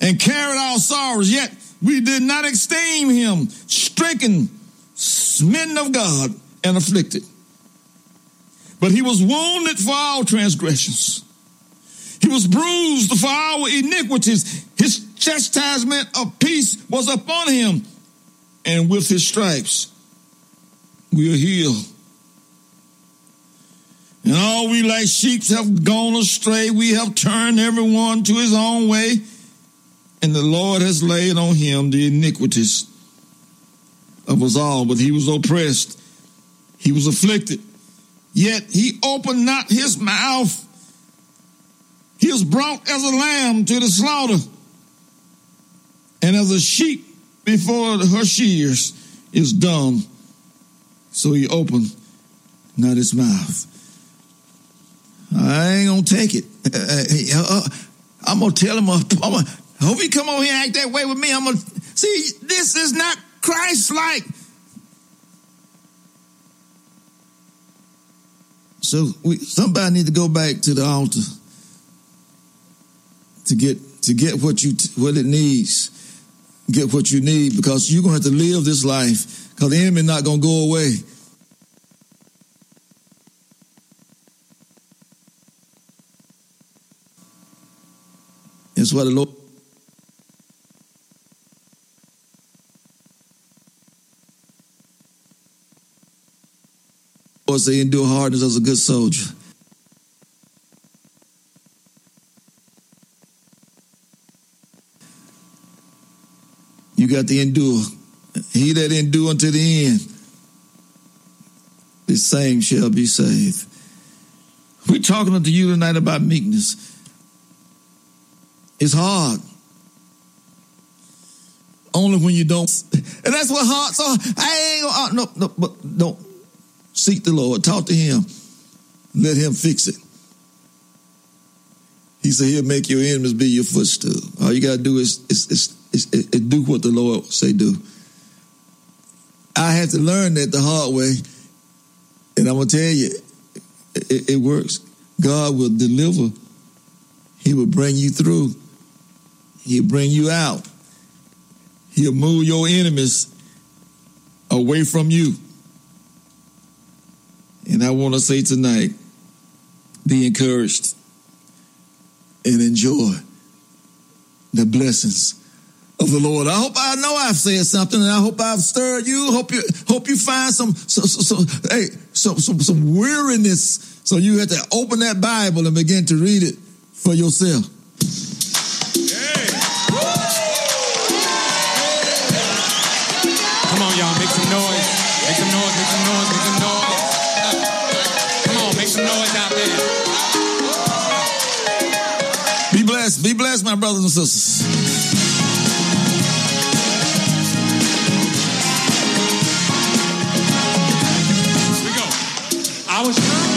Speaker 1: and carried our sorrows, yet we did not esteem him stricken, smitten of God, and afflicted. But he was wounded for our transgressions. He was bruised for our iniquities. His chastisement of peace was upon him, and with his stripes we are healed. And all we like sheep have gone astray. We have turned everyone to his own way. And the Lord has laid on him the iniquities of us all. But he was oppressed, he was afflicted. Yet he opened not his mouth. He was brought as a lamb to the slaughter, and as a sheep before her shears is dumb. So he opened not his mouth. I ain't gonna take it. Uh, I'm gonna tell him. I'm gonna, I hope he come over here and act that way with me. I'm gonna see. This is not Christ-like. So we, somebody need to go back to the altar to get to get what you what it needs, get what you need because you're gonna have to live this life because the enemy not gonna go away. That's why the Lord. Lord say, endure hardness as a good soldier. You got to endure. He that endure unto the end, the same shall be saved. We're talking to you tonight about meekness. It's hard. Only when you don't. And that's what hearts are. I ain't gonna, uh, no, no, but don't seek the Lord. Talk to Him. Let Him fix it. He said He'll make your enemies be your footstool. All you gotta do is, is, is, is, is do what the Lord say do. I had to learn that the hard way, and I'm gonna tell you, it, it works. God will deliver. He will bring you through. He'll bring you out. He'll move your enemies away from you. And I want to say tonight be encouraged and enjoy the blessings of the Lord. I hope I know I've said something, and I hope I've stirred you. Hope you hope you find some so, so, so hey some some some weariness. So you have to open that Bible and begin to read it for yourself.
Speaker 6: Come on, y'all, make some noise. Make some noise, make some noise, make some noise. Come on, make some noise out there.
Speaker 1: Be blessed. Be blessed, my brothers and sisters.
Speaker 6: I was.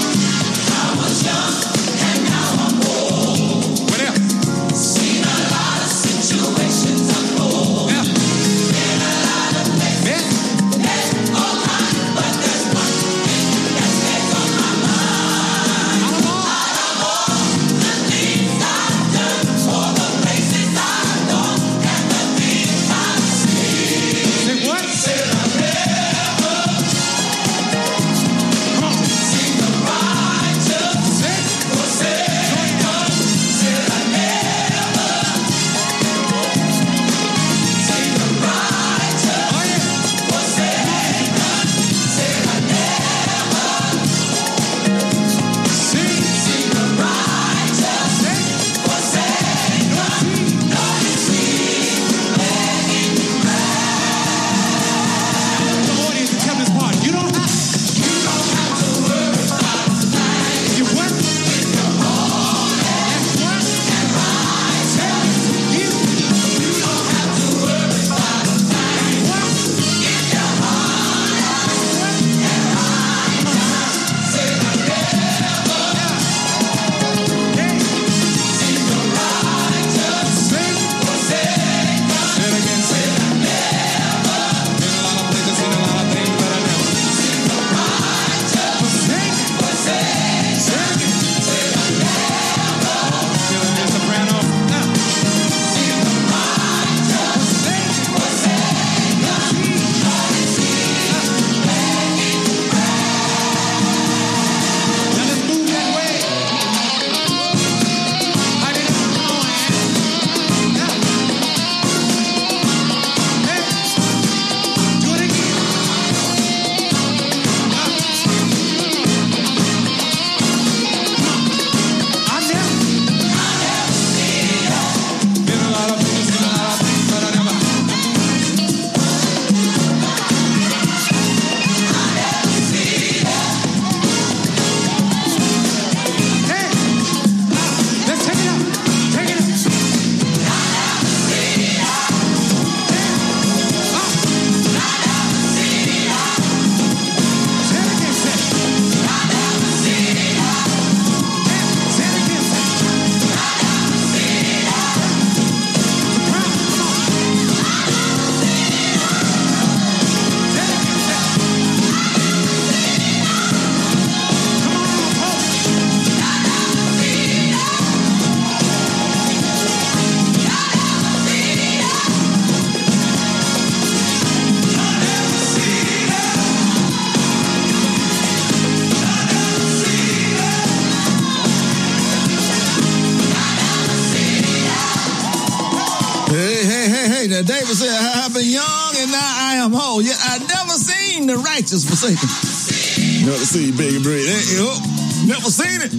Speaker 6: Righteous forsaken. Never seen
Speaker 1: big bread. Hey, oh, never seen it.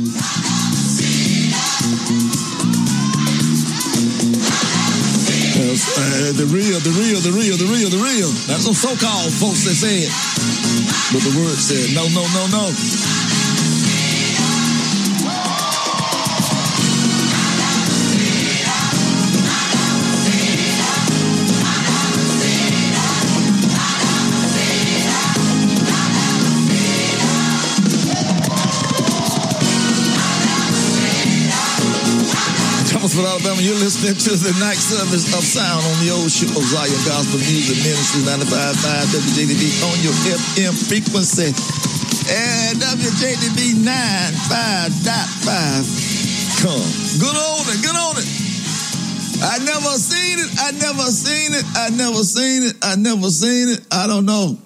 Speaker 1: Uh, the real, the real, the real, the real, the real. That's some so-called folks that say it. But the word said, no, no, no, no. Alabama. You're listening to the night service of sound on the old ship of Zion Gospel Music Ministry 95.5 WJDB on your FM frequency. And WJDB 95.5. Come. Good on it. Good on it. I never seen it. I never seen it. I never seen it. I never seen it. I don't know.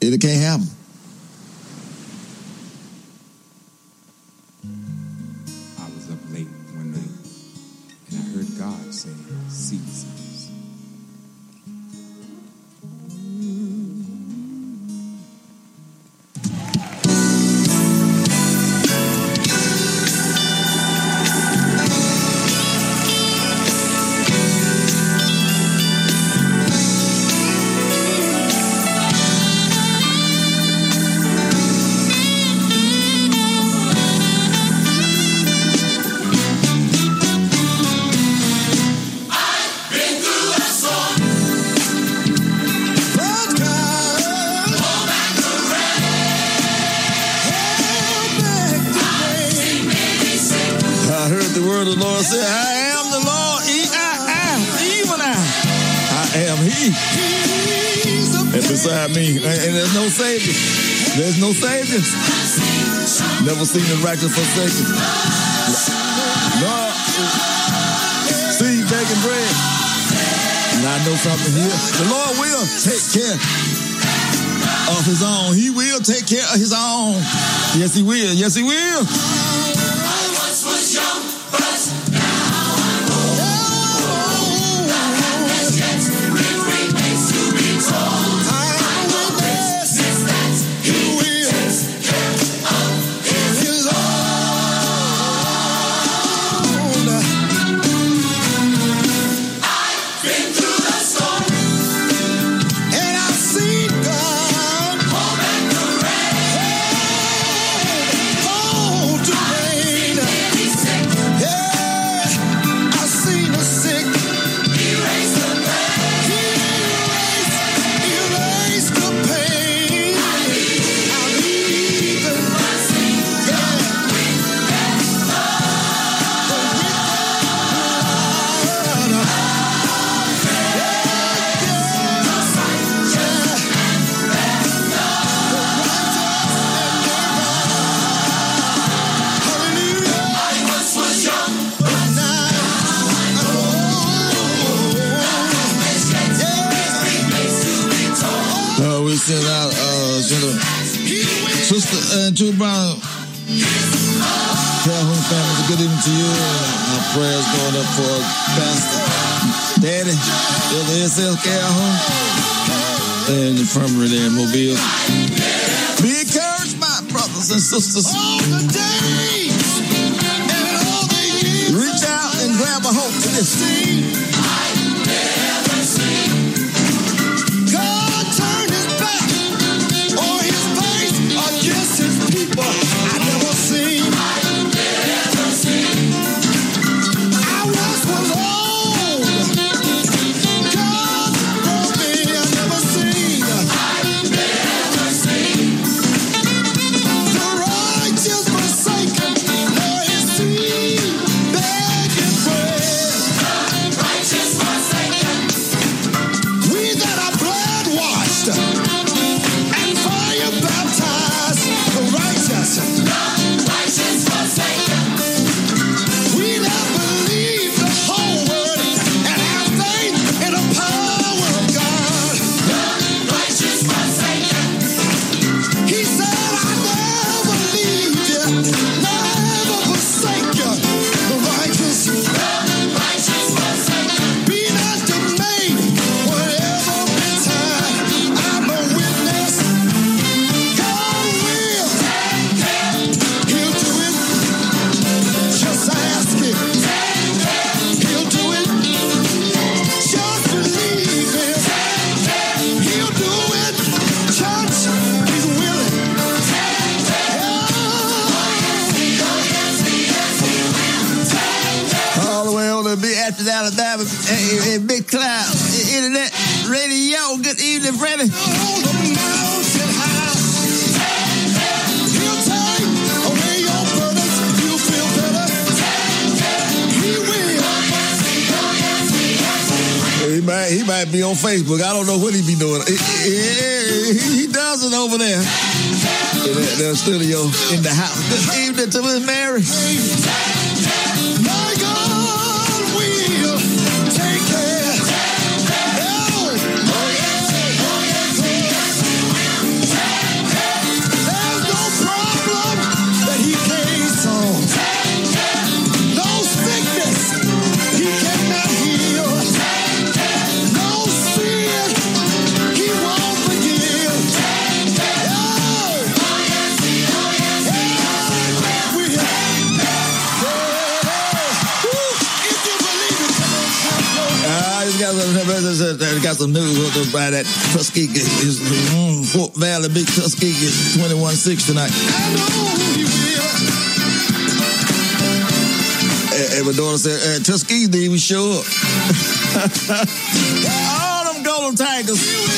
Speaker 1: It can't happen.
Speaker 6: see
Speaker 3: the reckless forsaken. Lord, See bacon bread. And I know something here. The Lord will take care of his own. He will take care of his own. Yes, he will. Yes, he will. from permanent in Mobile. Be encouraged, my brothers and sisters. six tonight. And eh, eh,
Speaker 1: my
Speaker 3: daughter said, at Tuskegee, didn't even show up. All them golden tigers.